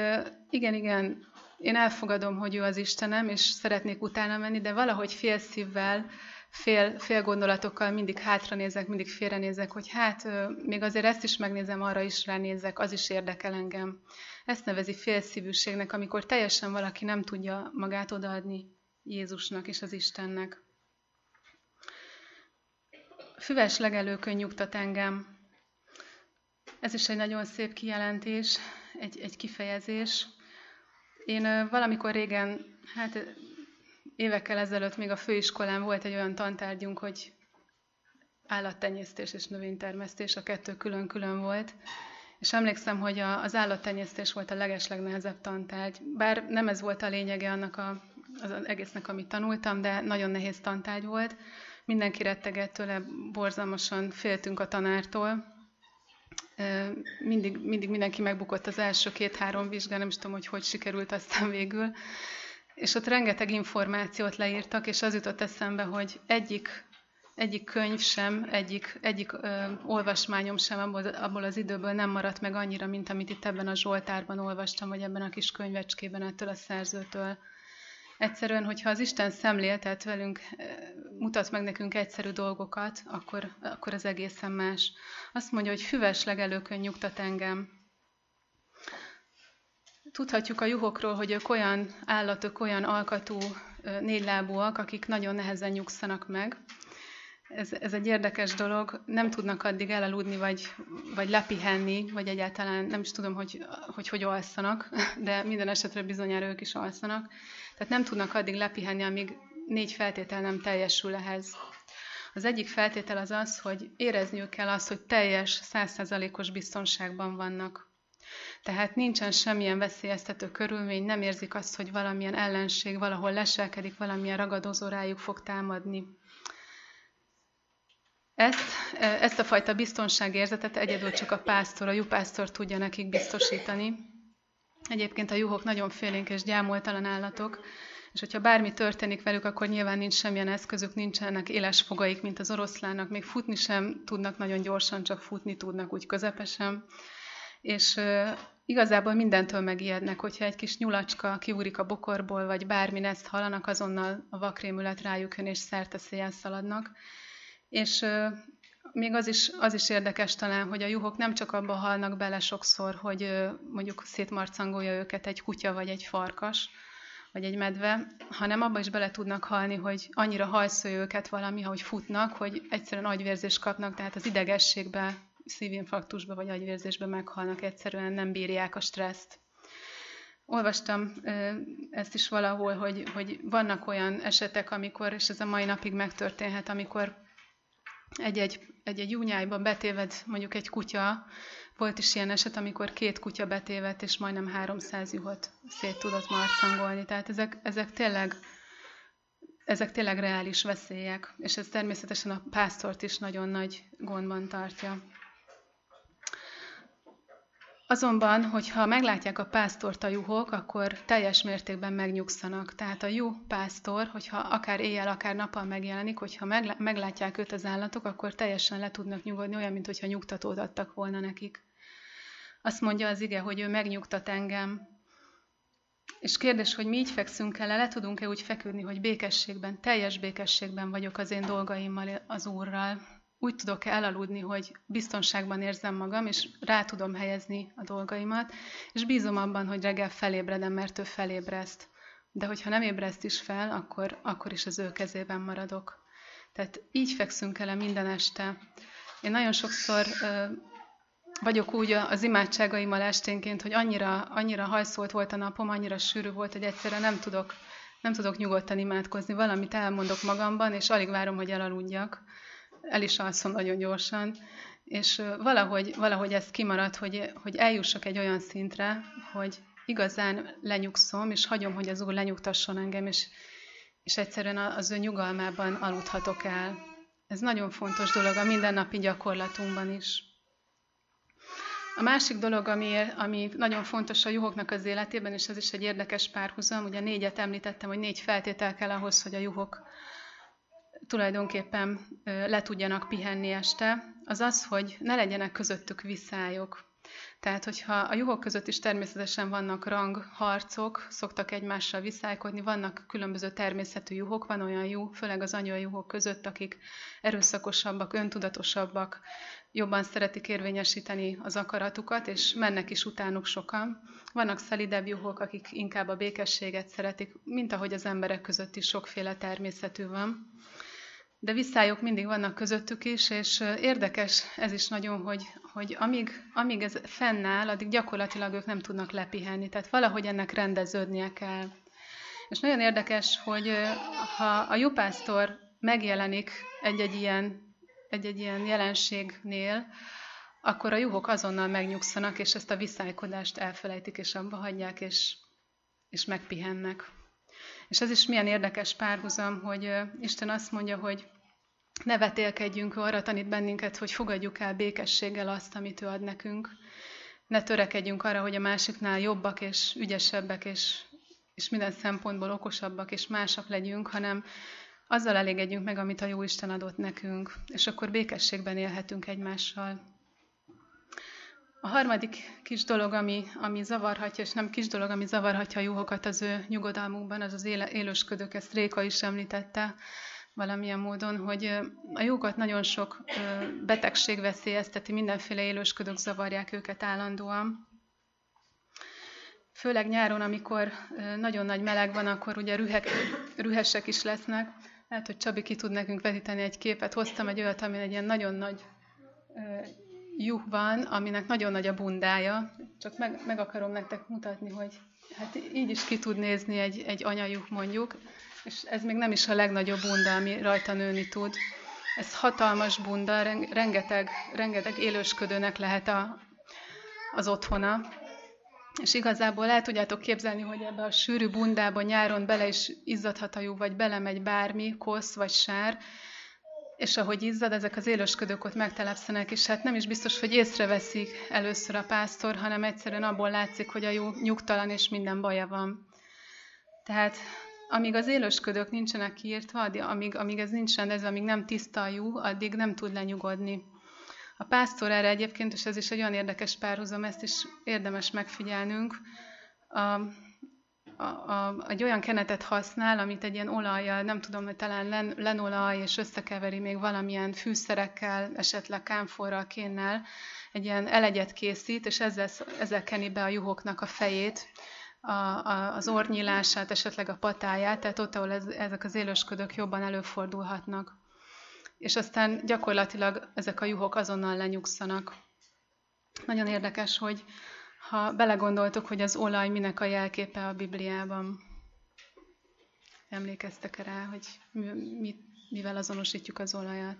igen, igen, én elfogadom, hogy ő az Istenem, és szeretnék utána menni, de valahogy fél szívvel, fél, fél gondolatokkal mindig hátranézek, mindig félrenézek, hogy hát még azért ezt is megnézem, arra is ránézek, az is érdekel engem. Ezt nevezi félszívűségnek, amikor teljesen valaki nem tudja magát odaadni Jézusnak és az Istennek. Füves legelőkön nyugtat engem. Ez is egy nagyon szép kijelentés, egy, egy kifejezés. Én valamikor régen, hát évekkel ezelőtt még a főiskolán volt egy olyan tantárgyunk, hogy állattenyésztés és növénytermesztés, a kettő külön-külön volt. És emlékszem, hogy a, az állattenyésztés volt a legeslegnehezebb tantárgy. Bár nem ez volt a lényege annak a, az egésznek, amit tanultam, de nagyon nehéz tantárgy volt. Mindenki rettegett tőle, borzalmasan féltünk a tanártól, mindig, mindig mindenki megbukott az első két-három vizsgán, nem is tudom, hogy hogy sikerült aztán végül. És ott rengeteg információt leírtak, és az jutott eszembe, hogy egyik, egyik könyv sem, egyik, egyik ö, olvasmányom sem abból, abból az időből nem maradt meg annyira, mint amit itt ebben a Zsoltárban olvastam, vagy ebben a kis könyvecskében ettől a szerzőtől. Egyszerűen, hogyha az Isten szemléltet velünk, eh, mutat meg nekünk egyszerű dolgokat, akkor, akkor az egészen más. Azt mondja, hogy füves legelőkön nyugtat engem. Tudhatjuk a juhokról, hogy ők olyan állatok, olyan alkatú eh, négylábúak, akik nagyon nehezen nyugszanak meg. Ez, ez egy érdekes dolog. Nem tudnak addig elaludni, vagy, vagy lepihenni, vagy egyáltalán nem is tudom, hogy hogy, hogy alszanak, de minden esetre bizonyára ők is alszanak tehát nem tudnak addig lepihenni, amíg négy feltétel nem teljesül ehhez. Az egyik feltétel az az, hogy érezniük kell azt, hogy teljes, százszerzalékos biztonságban vannak. Tehát nincsen semmilyen veszélyeztető körülmény, nem érzik azt, hogy valamilyen ellenség valahol leselkedik, valamilyen ragadozó rájuk fog támadni. Ezt, ezt a fajta biztonságérzetet egyedül csak a pásztor, a jupásztor tudja nekik biztosítani. Egyébként a juhok nagyon félénk és gyámoltalan állatok, és hogyha bármi történik velük, akkor nyilván nincs semmilyen eszközük, nincsenek éles fogaik, mint az oroszlának, még futni sem tudnak nagyon gyorsan, csak futni tudnak úgy közepesen. És igazából mindentől megijednek, hogyha egy kis nyulacska kiúrik a bokorból, vagy bármi ezt hallanak, azonnal a vakrémület rájuk jön, és szerte széjjel szaladnak. És még az is, az is érdekes talán, hogy a juhok nem csak abba halnak bele sokszor, hogy mondjuk szétmarcangolja őket egy kutya vagy egy farkas, vagy egy medve, hanem abba is bele tudnak halni, hogy annyira hajszolja őket valami, hogy futnak, hogy egyszerűen agyvérzést kapnak, tehát az idegességbe, szívinfarktusba vagy agyvérzésbe meghalnak, egyszerűen nem bírják a stresszt. Olvastam ezt is valahol, hogy, hogy vannak olyan esetek, amikor, és ez a mai napig megtörténhet, amikor egy-egy, egy-egy júnyájban betéved mondjuk egy kutya, volt is ilyen eset, amikor két kutya betévedt, és majdnem 300 juhot szét tudott marcangolni. Tehát ezek, ezek tényleg ezek tényleg reális veszélyek, és ez természetesen a pásztort is nagyon nagy gondban tartja. Azonban, hogyha meglátják a pásztort a juhok, akkor teljes mértékben megnyugszanak. Tehát a juh pásztor, hogyha akár éjjel, akár nappal megjelenik, hogyha meglátják őt az állatok, akkor teljesen le tudnak nyugodni, olyan, mintha nyugtatót adtak volna nekik. Azt mondja az ige, hogy ő megnyugtat engem. És kérdés, hogy mi így fekszünk el, le tudunk-e úgy feküdni, hogy békességben, teljes békességben vagyok az én dolgaimmal az Úrral, úgy tudok elaludni, hogy biztonságban érzem magam, és rá tudom helyezni a dolgaimat, és bízom abban, hogy reggel felébredem, mert ő felébreszt. De hogyha nem ébreszt is fel, akkor, akkor is az ő kezében maradok. Tehát így fekszünk el minden este. Én nagyon sokszor ö, vagyok úgy az imádságaimmal esténként, hogy annyira, annyira hajszolt volt a napom, annyira sűrű volt, hogy egyszerűen nem tudok, nem tudok nyugodtan imádkozni. Valamit elmondok magamban, és alig várom, hogy elaludjak el is alszom nagyon gyorsan, és valahogy, valahogy ez kimaradt, hogy, hogy eljussak egy olyan szintre, hogy igazán lenyugszom, és hagyom, hogy az Úr lenyugtasson engem, és, és egyszerűen az ő nyugalmában aludhatok el. Ez nagyon fontos dolog a mindennapi gyakorlatunkban is. A másik dolog, ami, ami nagyon fontos a juhoknak az életében, és ez is egy érdekes párhuzam, ugye négyet említettem, hogy négy feltétel kell ahhoz, hogy a juhok tulajdonképpen le tudjanak pihenni este, az az, hogy ne legyenek közöttük viszályok. Tehát, hogyha a juhok között is természetesen vannak rangharcok, szoktak egymással viszálykodni, vannak különböző természetű juhok, van olyan juh, főleg az juhok között, akik erőszakosabbak, öntudatosabbak, jobban szeretik érvényesíteni az akaratukat, és mennek is utánuk sokan. Vannak szelidebb juhok, akik inkább a békességet szeretik, mint ahogy az emberek között is sokféle természetű van de visszályok mindig vannak közöttük is, és érdekes ez is nagyon, hogy, hogy amíg, amíg ez fennáll, addig gyakorlatilag ők nem tudnak lepihenni, tehát valahogy ennek rendeződnie kell. És nagyon érdekes, hogy ha a jupásztor megjelenik egy-egy ilyen, egy-egy ilyen jelenségnél, akkor a juhok azonnal megnyugszanak, és ezt a visszálykodást elfelejtik, és abba hagyják, és, és megpihennek. És ez is milyen érdekes párhuzam, hogy Isten azt mondja, hogy ne vetélkedjünk, arra tanít bennünket, hogy fogadjuk el békességgel azt, amit ő ad nekünk. Ne törekedjünk arra, hogy a másiknál jobbak és ügyesebbek és, és minden szempontból okosabbak és másak legyünk, hanem azzal elégedjünk meg, amit a jó Isten adott nekünk, és akkor békességben élhetünk egymással. A harmadik kis dolog, ami, ami zavarhatja, és nem kis dolog, ami zavarhatja a juhokat az ő nyugodalmukban, az az éle, élősködők, ezt Réka is említette valamilyen módon, hogy a juhokat nagyon sok betegség veszélyezteti, mindenféle élősködők zavarják őket állandóan. Főleg nyáron, amikor nagyon nagy meleg van, akkor ugye rühek, rühesek is lesznek. Lehet, hogy Csabi ki tud nekünk vetíteni egy képet. Hoztam egy olyat, ami egy ilyen nagyon nagy juh van, aminek nagyon nagy a bundája. Csak meg, meg akarom nektek mutatni, hogy hát így is ki tud nézni egy, egy anyajuh mondjuk, és ez még nem is a legnagyobb bunda, ami rajta nőni tud. Ez hatalmas bunda, rengeteg, rengeteg élősködőnek lehet a, az otthona. És igazából el tudjátok képzelni, hogy ebbe a sűrű bundába nyáron bele is izzadhat a juh, vagy belemegy bármi, kosz vagy sár, és ahogy izzad, ezek az élősködők ott megtelepszenek, és hát nem is biztos, hogy észreveszik először a pásztor, hanem egyszerűen abból látszik, hogy a jó nyugtalan és minden baja van. Tehát amíg az élősködők nincsenek kiírtva, amíg, amíg ez nincs rendezve, amíg nem tiszta a jú, addig nem tud lenyugodni. A pásztor erre egyébként, és ez is egy olyan érdekes párhuzam, ezt is érdemes megfigyelnünk, a, a, a, egy olyan kenetet használ, amit egy ilyen olajjal, nem tudom, hogy talán len, lenolaj, és összekeveri még valamilyen fűszerekkel, esetleg kámforral, kénnel, egy ilyen elegyet készít, és ezzel, ezzel keni be a juhoknak a fejét, a, a, az ornyilását, esetleg a patáját, tehát ott, ahol ez, ezek az élősködök jobban előfordulhatnak. És aztán gyakorlatilag ezek a juhok azonnal lenyugszanak. Nagyon érdekes, hogy ha belegondoltok, hogy az olaj minek a jelképe a Bibliában, emlékeztek rá, hogy mi, mivel azonosítjuk az olajat?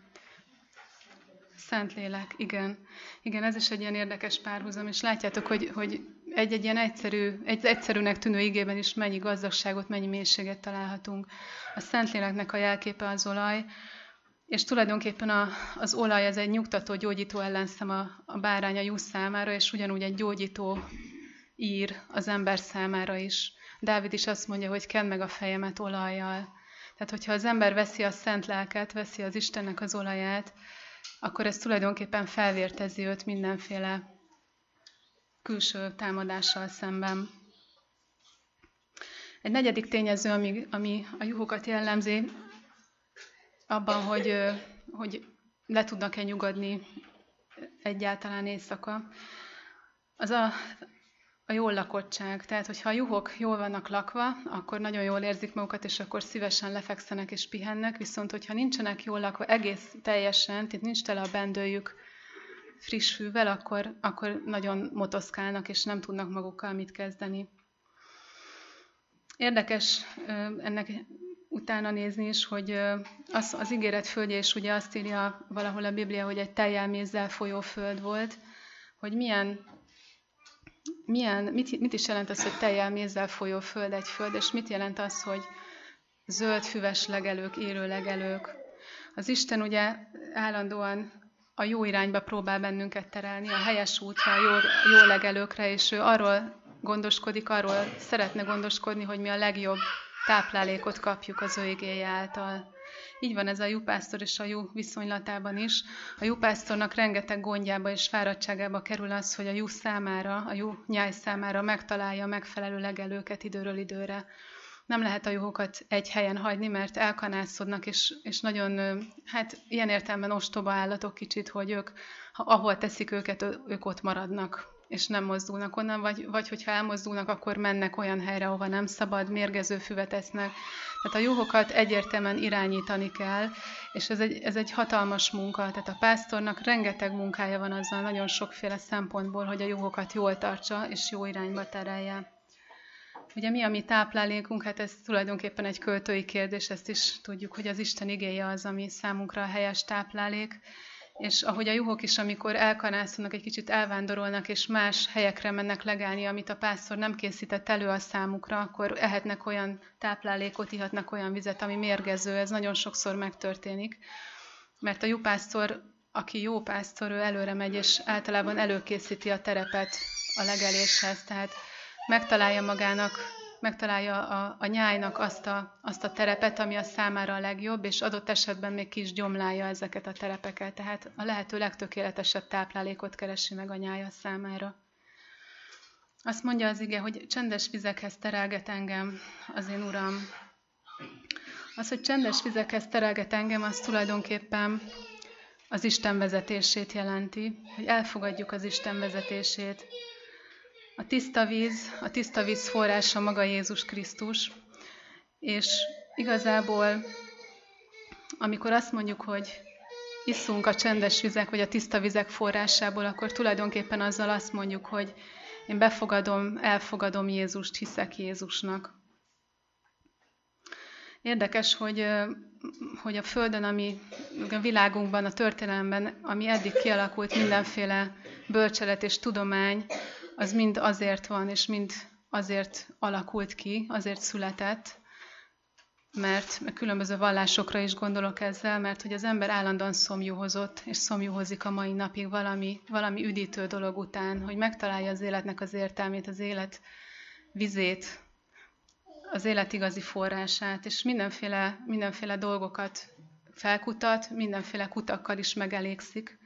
Szentlélek, igen. Igen, ez is egy ilyen érdekes párhuzam, és látjátok, hogy, hogy egy-egy ilyen egyszerű, egy egyszerűnek tűnő igében is mennyi gazdagságot, mennyi mélységet találhatunk. A Szentléleknek a jelképe az olaj, és tulajdonképpen a, az olaj ez egy nyugtató, gyógyító ellenszem a, a bárány a juh számára, és ugyanúgy egy gyógyító ír az ember számára is. Dávid is azt mondja, hogy kend meg a fejemet olajjal. Tehát, hogyha az ember veszi a szent lelket, veszi az Istennek az olaját, akkor ez tulajdonképpen felvértezi őt mindenféle külső támadással szemben. Egy negyedik tényező, ami, ami a juhokat jellemzi, abban, hogy, hogy le tudnak-e nyugodni egyáltalán éjszaka, az a, a jól lakottság. Tehát, hogyha a juhok jól vannak lakva, akkor nagyon jól érzik magukat, és akkor szívesen lefekszenek és pihennek, viszont hogyha nincsenek jól lakva egész teljesen, tehát nincs tele a bendőjük friss fűvel, akkor, akkor nagyon motoszkálnak, és nem tudnak magukkal mit kezdeni. Érdekes ennek utána nézni is, hogy az, az ígéret földje is ugye azt írja valahol a Biblia, hogy egy teljelmézzel folyó föld volt, hogy milyen, milyen mit, mit is jelent az, hogy teljelmézzel folyó föld egy föld, és mit jelent az, hogy zöld füves legelők, érő legelők. Az Isten ugye állandóan a jó irányba próbál bennünket terelni, a helyes útra, a jó, jó legelőkre, és ő arról gondoskodik, arról szeretne gondoskodni, hogy mi a legjobb táplálékot kapjuk az ő igéje által. Így van ez a jupásztor és a jó viszonylatában is. A jupásztornak rengeteg gondjába és fáradtságába kerül az, hogy a jó számára, a jó nyáj számára megtalálja megfelelő legelőket időről időre. Nem lehet a juhokat egy helyen hagyni, mert elkanászodnak, és, és nagyon, hát ilyen értelemben ostoba állatok kicsit, hogy ők, ahol teszik őket, ők ott maradnak és nem mozdulnak onnan, vagy, vagy hogyha elmozdulnak, akkor mennek olyan helyre, ahova nem szabad, mérgező füvet esznek. Tehát a juhokat egyértelműen irányítani kell, és ez egy, ez egy hatalmas munka. Tehát a pásztornak rengeteg munkája van azzal, nagyon sokféle szempontból, hogy a juhokat jól tartsa, és jó irányba terelje. Ugye mi a mi táplálékunk? Hát ez tulajdonképpen egy költői kérdés, ezt is tudjuk, hogy az Isten igéje az, ami számunkra a helyes táplálék és ahogy a juhok is, amikor elkanászolnak, egy kicsit elvándorolnak, és más helyekre mennek legelni, amit a pásztor nem készített elő a számukra, akkor ehetnek olyan táplálékot, ihatnak olyan vizet, ami mérgező. Ez nagyon sokszor megtörténik. Mert a jupásztor, aki jó pásztor, ő előre megy, és általában előkészíti a terepet a legeléshez. Tehát megtalálja magának megtalálja a, a nyájnak azt a, azt a terepet, ami a számára a legjobb, és adott esetben még kis gyomlálja ezeket a terepeket. Tehát a lehető legtökéletesebb táplálékot keresi meg a nyája számára. Azt mondja az ige, hogy csendes vizekhez terelget engem az én Uram. Az, hogy csendes vizekhez terelget engem, az tulajdonképpen az Isten vezetését jelenti, hogy elfogadjuk az Isten vezetését. A tiszta víz, a tiszta víz forrása maga Jézus Krisztus, és igazából, amikor azt mondjuk, hogy iszunk a csendes vizek, vagy a tiszta vizek forrásából, akkor tulajdonképpen azzal azt mondjuk, hogy én befogadom, elfogadom Jézust, hiszek Jézusnak. Érdekes, hogy, hogy a Földön, ami a világunkban, a történelemben, ami eddig kialakult mindenféle bölcselet és tudomány, az mind azért van, és mind azért alakult ki, azért született, mert különböző vallásokra is gondolok ezzel, mert hogy az ember állandóan szomjúhozott, és szomjúhozik a mai napig valami, valami üdítő dolog után, hogy megtalálja az életnek az értelmét, az élet vizét, az élet igazi forrását, és mindenféle, mindenféle dolgokat felkutat, mindenféle kutakkal is megelégszik.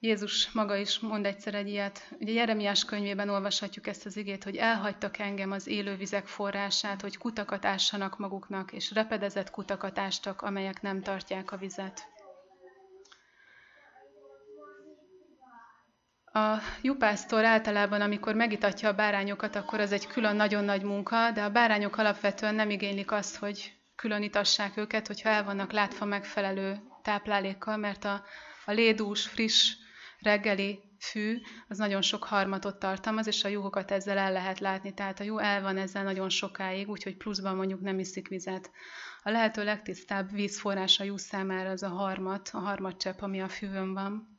Jézus maga is mond egyszer egy ilyet. Ugye Jeremiás könyvében olvashatjuk ezt az igét, hogy elhagytak engem az élővizek forrását, hogy kutakat ássanak maguknak, és repedezett kutakat ástak, amelyek nem tartják a vizet. A jupásztor általában, amikor megitatja a bárányokat, akkor az egy külön nagyon nagy munka, de a bárányok alapvetően nem igénylik azt, hogy külön itassák őket, hogyha el vannak látva megfelelő táplálékkal, mert a, a lédús, friss reggeli fű, az nagyon sok harmatot tartalmaz, és a juhokat ezzel el lehet látni. Tehát a juh el van ezzel nagyon sokáig, úgyhogy pluszban mondjuk nem iszik vizet. A lehető legtisztább vízforrás a juh számára az a harmat, a harmatcsepp, ami a füvön van.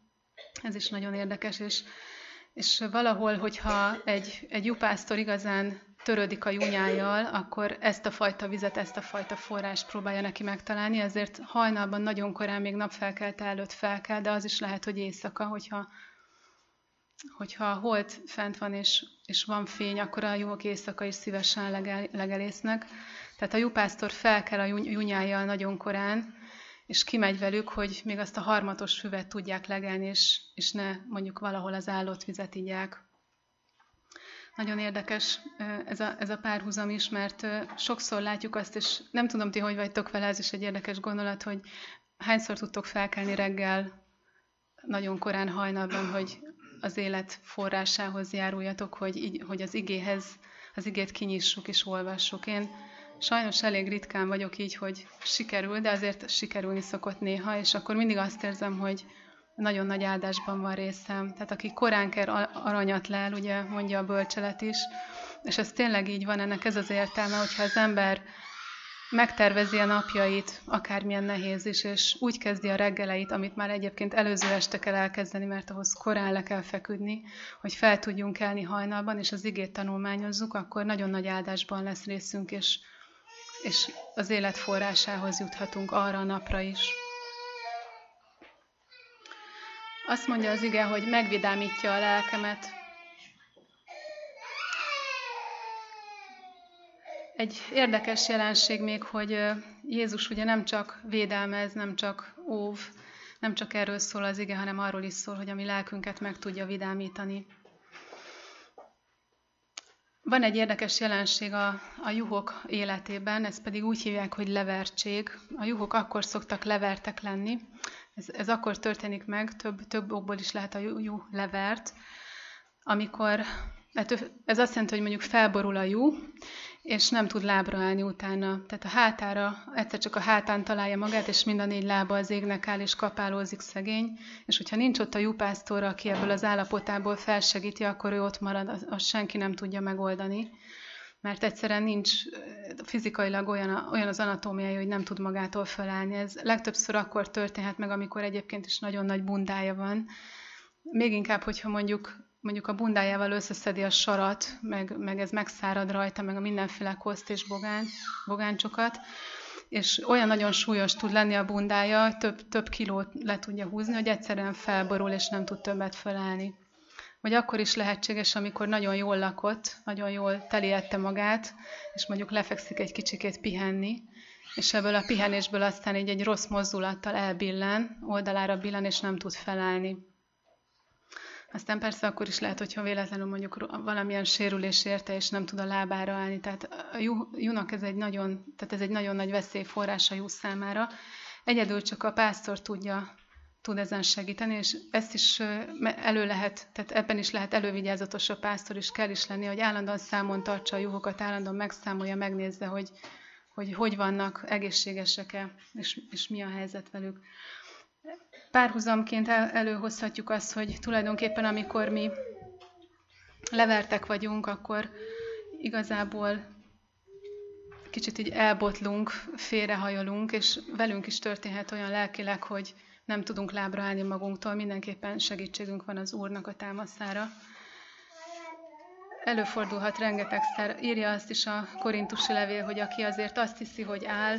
Ez is nagyon érdekes, és, és valahol, hogyha egy, egy jupásztor igazán törődik a junyájjal, akkor ezt a fajta vizet, ezt a fajta forrás próbálja neki megtalálni, ezért hajnalban nagyon korán még napfelkelte előtt fel kell, de az is lehet, hogy éjszaka, hogyha, hogyha a hold fent van és, és van fény, akkor a juhok éjszaka is szívesen legel, legelésznek. Tehát a jupásztor fel kell a junyájjal nagyon korán, és kimegy velük, hogy még azt a harmatos füvet tudják legelni, és, és ne mondjuk valahol az állott vizet igyák. Nagyon érdekes ez a, ez a párhuzam is, mert sokszor látjuk azt, és nem tudom ti, hogy vagytok vele, ez is egy érdekes gondolat, hogy hányszor tudtok felkelni reggel, nagyon korán hajnalban, hogy az élet forrásához járuljatok, hogy, így, hogy az igéhez, az igét kinyissuk és olvassuk. Én sajnos elég ritkán vagyok így, hogy sikerül, de azért sikerülni szokott néha, és akkor mindig azt érzem, hogy, nagyon nagy áldásban van részem. Tehát aki korán kell aranyat lel, ugye mondja a bölcselet is, és ez tényleg így van, ennek ez az értelme, hogyha az ember megtervezi a napjait, akármilyen nehéz is, és úgy kezdi a reggeleit, amit már egyébként előző este kell elkezdeni, mert ahhoz korán le kell feküdni, hogy fel tudjunk kelni hajnalban, és az igét tanulmányozzuk, akkor nagyon nagy áldásban lesz részünk, és, és az élet forrásához juthatunk arra a napra is. Azt mondja az ige, hogy megvidámítja a lelkemet. Egy érdekes jelenség még, hogy Jézus ugye nem csak védelmez, nem csak óv, nem csak erről szól az ige, hanem arról is szól, hogy a mi lelkünket meg tudja vidámítani. Van egy érdekes jelenség a, a juhok életében, ezt pedig úgy hívják, hogy levertség. A juhok akkor szoktak levertek lenni, ez, ez akkor történik meg, több, több okból is lehet a jú levert, amikor, hát ez azt jelenti, hogy mondjuk felborul a jú, és nem tud lábra állni utána. Tehát a hátára, egyszer csak a hátán találja magát, és mind a négy lába az égnek áll, és kapálózik szegény. És hogyha nincs ott a jupásztor, aki ebből az állapotából felsegíti, akkor ő ott marad, azt az senki nem tudja megoldani mert egyszerűen nincs fizikailag olyan, olyan az anatómiája, hogy nem tud magától felállni. Ez legtöbbször akkor történhet meg, amikor egyébként is nagyon nagy bundája van. Még inkább, hogyha mondjuk, mondjuk a bundájával összeszedi a sarat, meg, meg ez megszárad rajta, meg a mindenféle koszt és bogán, bogáncsokat, és olyan nagyon súlyos tud lenni a bundája, több, több kilót le tudja húzni, hogy egyszerűen felborul, és nem tud többet felállni vagy akkor is lehetséges, amikor nagyon jól lakott, nagyon jól teliette magát, és mondjuk lefekszik egy kicsikét pihenni, és ebből a pihenésből aztán így egy rossz mozdulattal elbillen, oldalára billen, és nem tud felállni. Aztán persze akkor is lehet, hogyha véletlenül mondjuk valamilyen sérülés érte, és nem tud a lábára állni. Tehát a junak ez egy nagyon, tehát ez egy nagyon nagy veszélyforrás a jú számára. Egyedül csak a pásztor tudja tud ezen segíteni, és ezt is elő lehet, tehát ebben is lehet elővigyázatos a pásztor, és kell is lenni, hogy állandóan számon tartsa a juhokat, állandóan megszámolja, megnézze, hogy hogy, hogy vannak, egészségesek-e, és, és mi a helyzet velük. Párhuzamként el, előhozhatjuk azt, hogy tulajdonképpen amikor mi levertek vagyunk, akkor igazából kicsit így elbotlunk, félrehajolunk, és velünk is történhet olyan lelkileg, hogy, nem tudunk lábra állni magunktól, mindenképpen segítségünk van az Úrnak a támaszára. Előfordulhat rengetegszer, írja azt is a korintusi levél, hogy aki azért azt hiszi, hogy áll,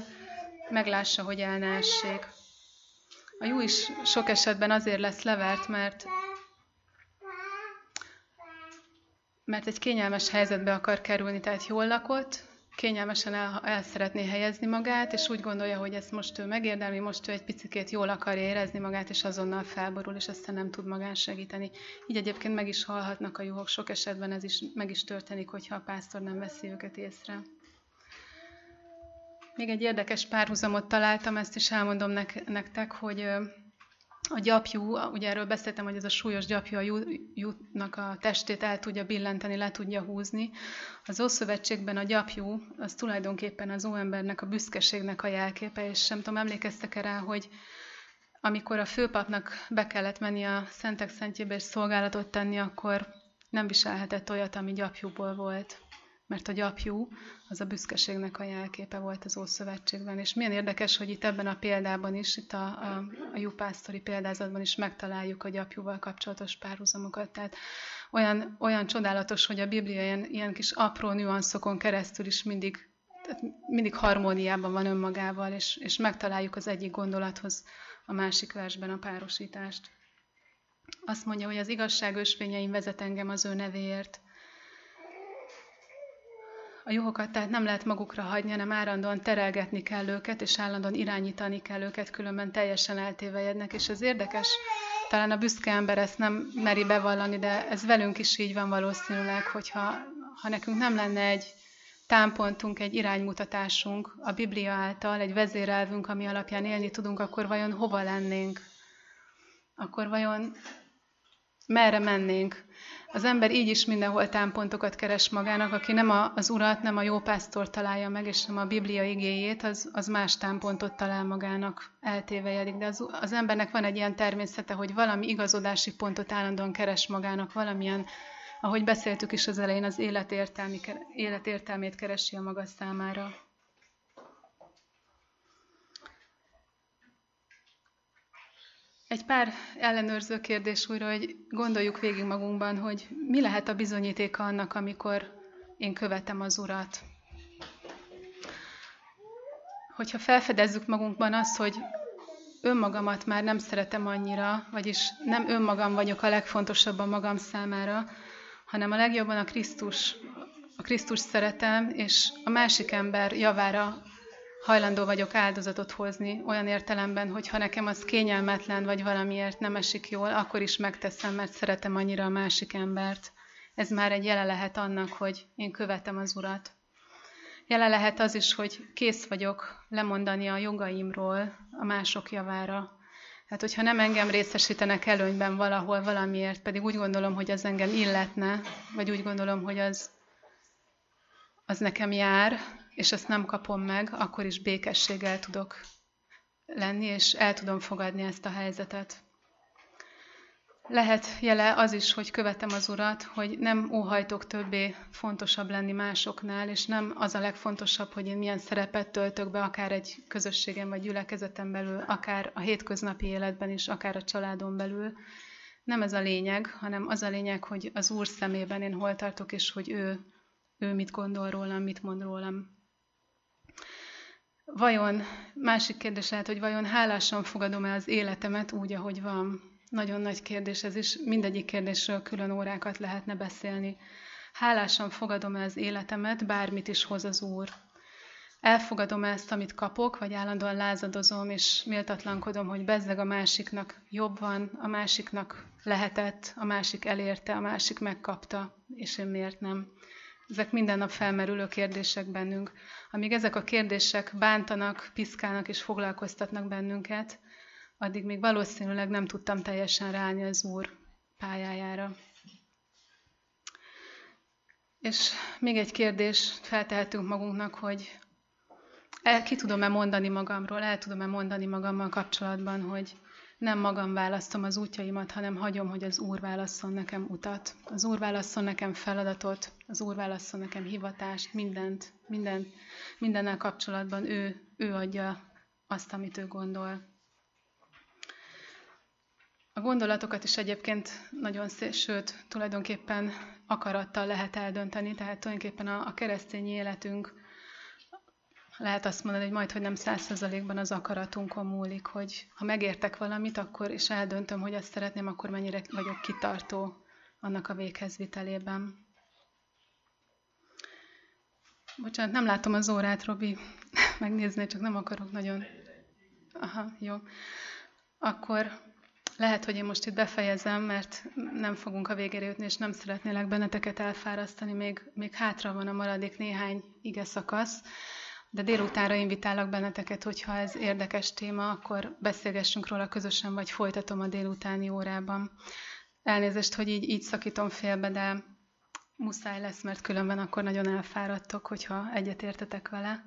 meglássa, hogy el ne essék. A jó is sok esetben azért lesz levert, mert mert egy kényelmes helyzetbe akar kerülni, tehát jól lakott, kényelmesen el, el szeretné helyezni magát, és úgy gondolja, hogy ezt most ő megérdemli, most ő egy picit jól akarja érezni magát, és azonnal felborul, és aztán nem tud magán segíteni. Így egyébként meg is halhatnak a juhok, sok esetben ez is meg is történik, hogyha a pásztor nem veszi őket észre. Még egy érdekes párhuzamot találtam, ezt is elmondom nektek, hogy a gyapjú, ugye erről beszéltem, hogy ez a súlyos gyapjú a jutnak a testét el tudja billenteni, le tudja húzni. Az Ószövetségben a gyapjú az tulajdonképpen az óembernek, a büszkeségnek a jelképe, és sem tudom, emlékeztek-e rá, hogy amikor a főpapnak be kellett menni a Szentek Szentjébe és szolgálatot tenni, akkor nem viselhetett olyat, ami gyapjúból volt. Mert a gyapjú az a büszkeségnek a jelképe volt az Ószövetségben. És milyen érdekes, hogy itt ebben a példában is, itt a, a, a jupásztori példázatban is megtaláljuk a gyapjúval kapcsolatos párhuzamokat. Tehát olyan, olyan csodálatos, hogy a Biblia ilyen, ilyen kis apró nüanszokon keresztül is mindig, tehát mindig harmóniában van önmagával, és, és megtaláljuk az egyik gondolathoz a másik versben a párosítást. Azt mondja, hogy az igazság ösvényeim vezet engem az ő nevéért. A juhokat tehát nem lehet magukra hagyni, hanem állandóan terelgetni kell őket, és állandóan irányítani kell őket, különben teljesen eltévejednek. És ez érdekes, talán a büszke ember ezt nem meri bevallani, de ez velünk is így van valószínűleg, hogyha ha nekünk nem lenne egy támpontunk, egy iránymutatásunk a Biblia által, egy vezérelvünk, ami alapján élni tudunk, akkor vajon hova lennénk? Akkor vajon merre mennénk? Az ember így is mindenhol támpontokat keres magának, aki nem a, az urat, nem a jó pásztor találja meg, és nem a Biblia igéjét, az, az más támpontot talál magának, eltévejedik. De az, az embernek van egy ilyen természete, hogy valami igazodási pontot állandóan keres magának, valamilyen, ahogy beszéltük is az elején, az életértelmi, életértelmét keresi a maga számára. Egy pár ellenőrző kérdés újra, hogy gondoljuk végig magunkban, hogy mi lehet a bizonyítéka annak, amikor én követem az Urat. Hogyha felfedezzük magunkban azt, hogy önmagamat már nem szeretem annyira, vagyis nem önmagam vagyok a legfontosabb a magam számára, hanem a legjobban a Krisztus, a Krisztus szeretem, és a másik ember javára hajlandó vagyok áldozatot hozni, olyan értelemben, hogy ha nekem az kényelmetlen, vagy valamiért nem esik jól, akkor is megteszem, mert szeretem annyira a másik embert. Ez már egy jele lehet annak, hogy én követem az Urat. Jele lehet az is, hogy kész vagyok lemondani a jogaimról a mások javára. Hát, hogyha nem engem részesítenek előnyben valahol valamiért, pedig úgy gondolom, hogy az engem illetne, vagy úgy gondolom, hogy az, az nekem jár, és ezt nem kapom meg, akkor is békességgel tudok lenni, és el tudom fogadni ezt a helyzetet. Lehet jele az is, hogy követem az Urat, hogy nem óhajtok többé fontosabb lenni másoknál, és nem az a legfontosabb, hogy én milyen szerepet töltök be, akár egy közösségem vagy gyülekezeten belül, akár a hétköznapi életben is, akár a családon belül. Nem ez a lényeg, hanem az a lényeg, hogy az Úr szemében én hol tartok, és hogy ő, ő mit gondol rólam, mit mond rólam. Vajon, másik kérdés lehet, hogy vajon hálásan fogadom-e az életemet úgy, ahogy van? Nagyon nagy kérdés ez is, mindegyik kérdésről külön órákat lehetne beszélni. Hálásan fogadom-e az életemet, bármit is hoz az Úr? Elfogadom ezt, amit kapok, vagy állandóan lázadozom, és méltatlankodom, hogy bezzeg a másiknak jobb van, a másiknak lehetett, a másik elérte, a másik megkapta, és én miért nem? Ezek minden nap felmerülő kérdések bennünk. Amíg ezek a kérdések bántanak, piszkálnak és foglalkoztatnak bennünket, addig még valószínűleg nem tudtam teljesen ráállni az Úr pályájára. És még egy kérdés feltehetünk magunknak, hogy el, ki tudom-e mondani magamról, el tudom-e mondani magammal kapcsolatban, hogy nem magam választom az útjaimat, hanem hagyom, hogy az Úr válasszon nekem utat. Az Úr válasszon nekem feladatot, az Úr válasszon nekem hivatást, mindent, mindent, mindennel kapcsolatban ő, ő adja azt, amit ő gondol. A gondolatokat is egyébként nagyon szép, sőt, tulajdonképpen akarattal lehet eldönteni, tehát tulajdonképpen a, a keresztény életünk lehet azt mondani, hogy majd, hogy nem százszerzalékban az akaratunkon múlik, hogy ha megértek valamit, akkor és eldöntöm, hogy ezt szeretném, akkor mennyire vagyok kitartó annak a véghezvitelében. Bocsánat, nem látom az órát, Robi. Megnézni, csak nem akarok nagyon. Aha, jó. Akkor lehet, hogy én most itt befejezem, mert nem fogunk a végére jutni, és nem szeretnélek benneteket elfárasztani. Még, még hátra van a maradék néhány ige szakasz. De délutánra invitálok benneteket, hogyha ez érdekes téma, akkor beszélgessünk róla közösen, vagy folytatom a délutáni órában. Elnézést, hogy így, így szakítom félbe, de muszáj lesz, mert különben akkor nagyon elfáradtok, hogyha egyetértetek vele.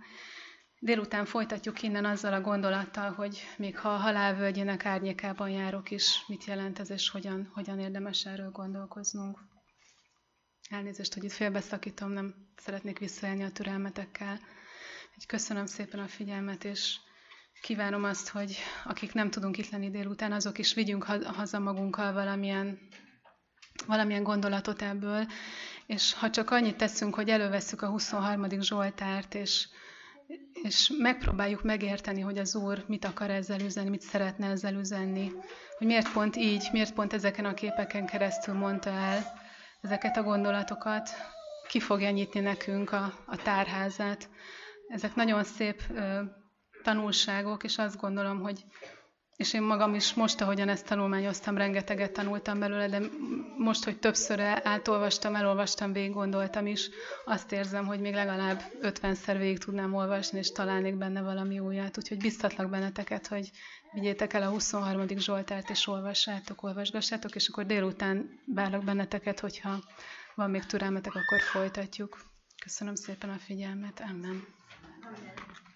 Délután folytatjuk innen azzal a gondolattal, hogy még ha a halálvölgyének árnyékában járok is, mit jelent ez, és hogyan, hogyan érdemes erről gondolkoznunk. Elnézést, hogy itt félbeszakítom, nem szeretnék visszaélni a türelmetekkel. Köszönöm szépen a figyelmet, és kívánom azt, hogy akik nem tudunk itt lenni délután, azok is vigyünk haza magunkkal valamilyen, valamilyen gondolatot ebből, és ha csak annyit teszünk, hogy elővesszük a 23. Zsoltárt, és, és megpróbáljuk megérteni, hogy az Úr mit akar ezzel üzenni, mit szeretne ezzel üzenni, hogy miért pont így, miért pont ezeken a képeken keresztül mondta el ezeket a gondolatokat, ki fogja nyitni nekünk a, a tárházát. Ezek nagyon szép ö, tanulságok, és azt gondolom, hogy és én magam is most, ahogyan ezt tanulmányoztam, rengeteget tanultam belőle, de most, hogy többször átolvastam, elolvastam, végig gondoltam is, azt érzem, hogy még legalább 50-szer végig tudnám olvasni, és találnék benne valami újat. Úgyhogy biztatlak benneteket, hogy vigyétek el a 23. Zsoltárt, és olvassátok, olvasgassátok, és akkor délután várlak benneteket, hogyha van még türelmetek, akkor folytatjuk. Köszönöm szépen a figyelmet. Amen. permanent.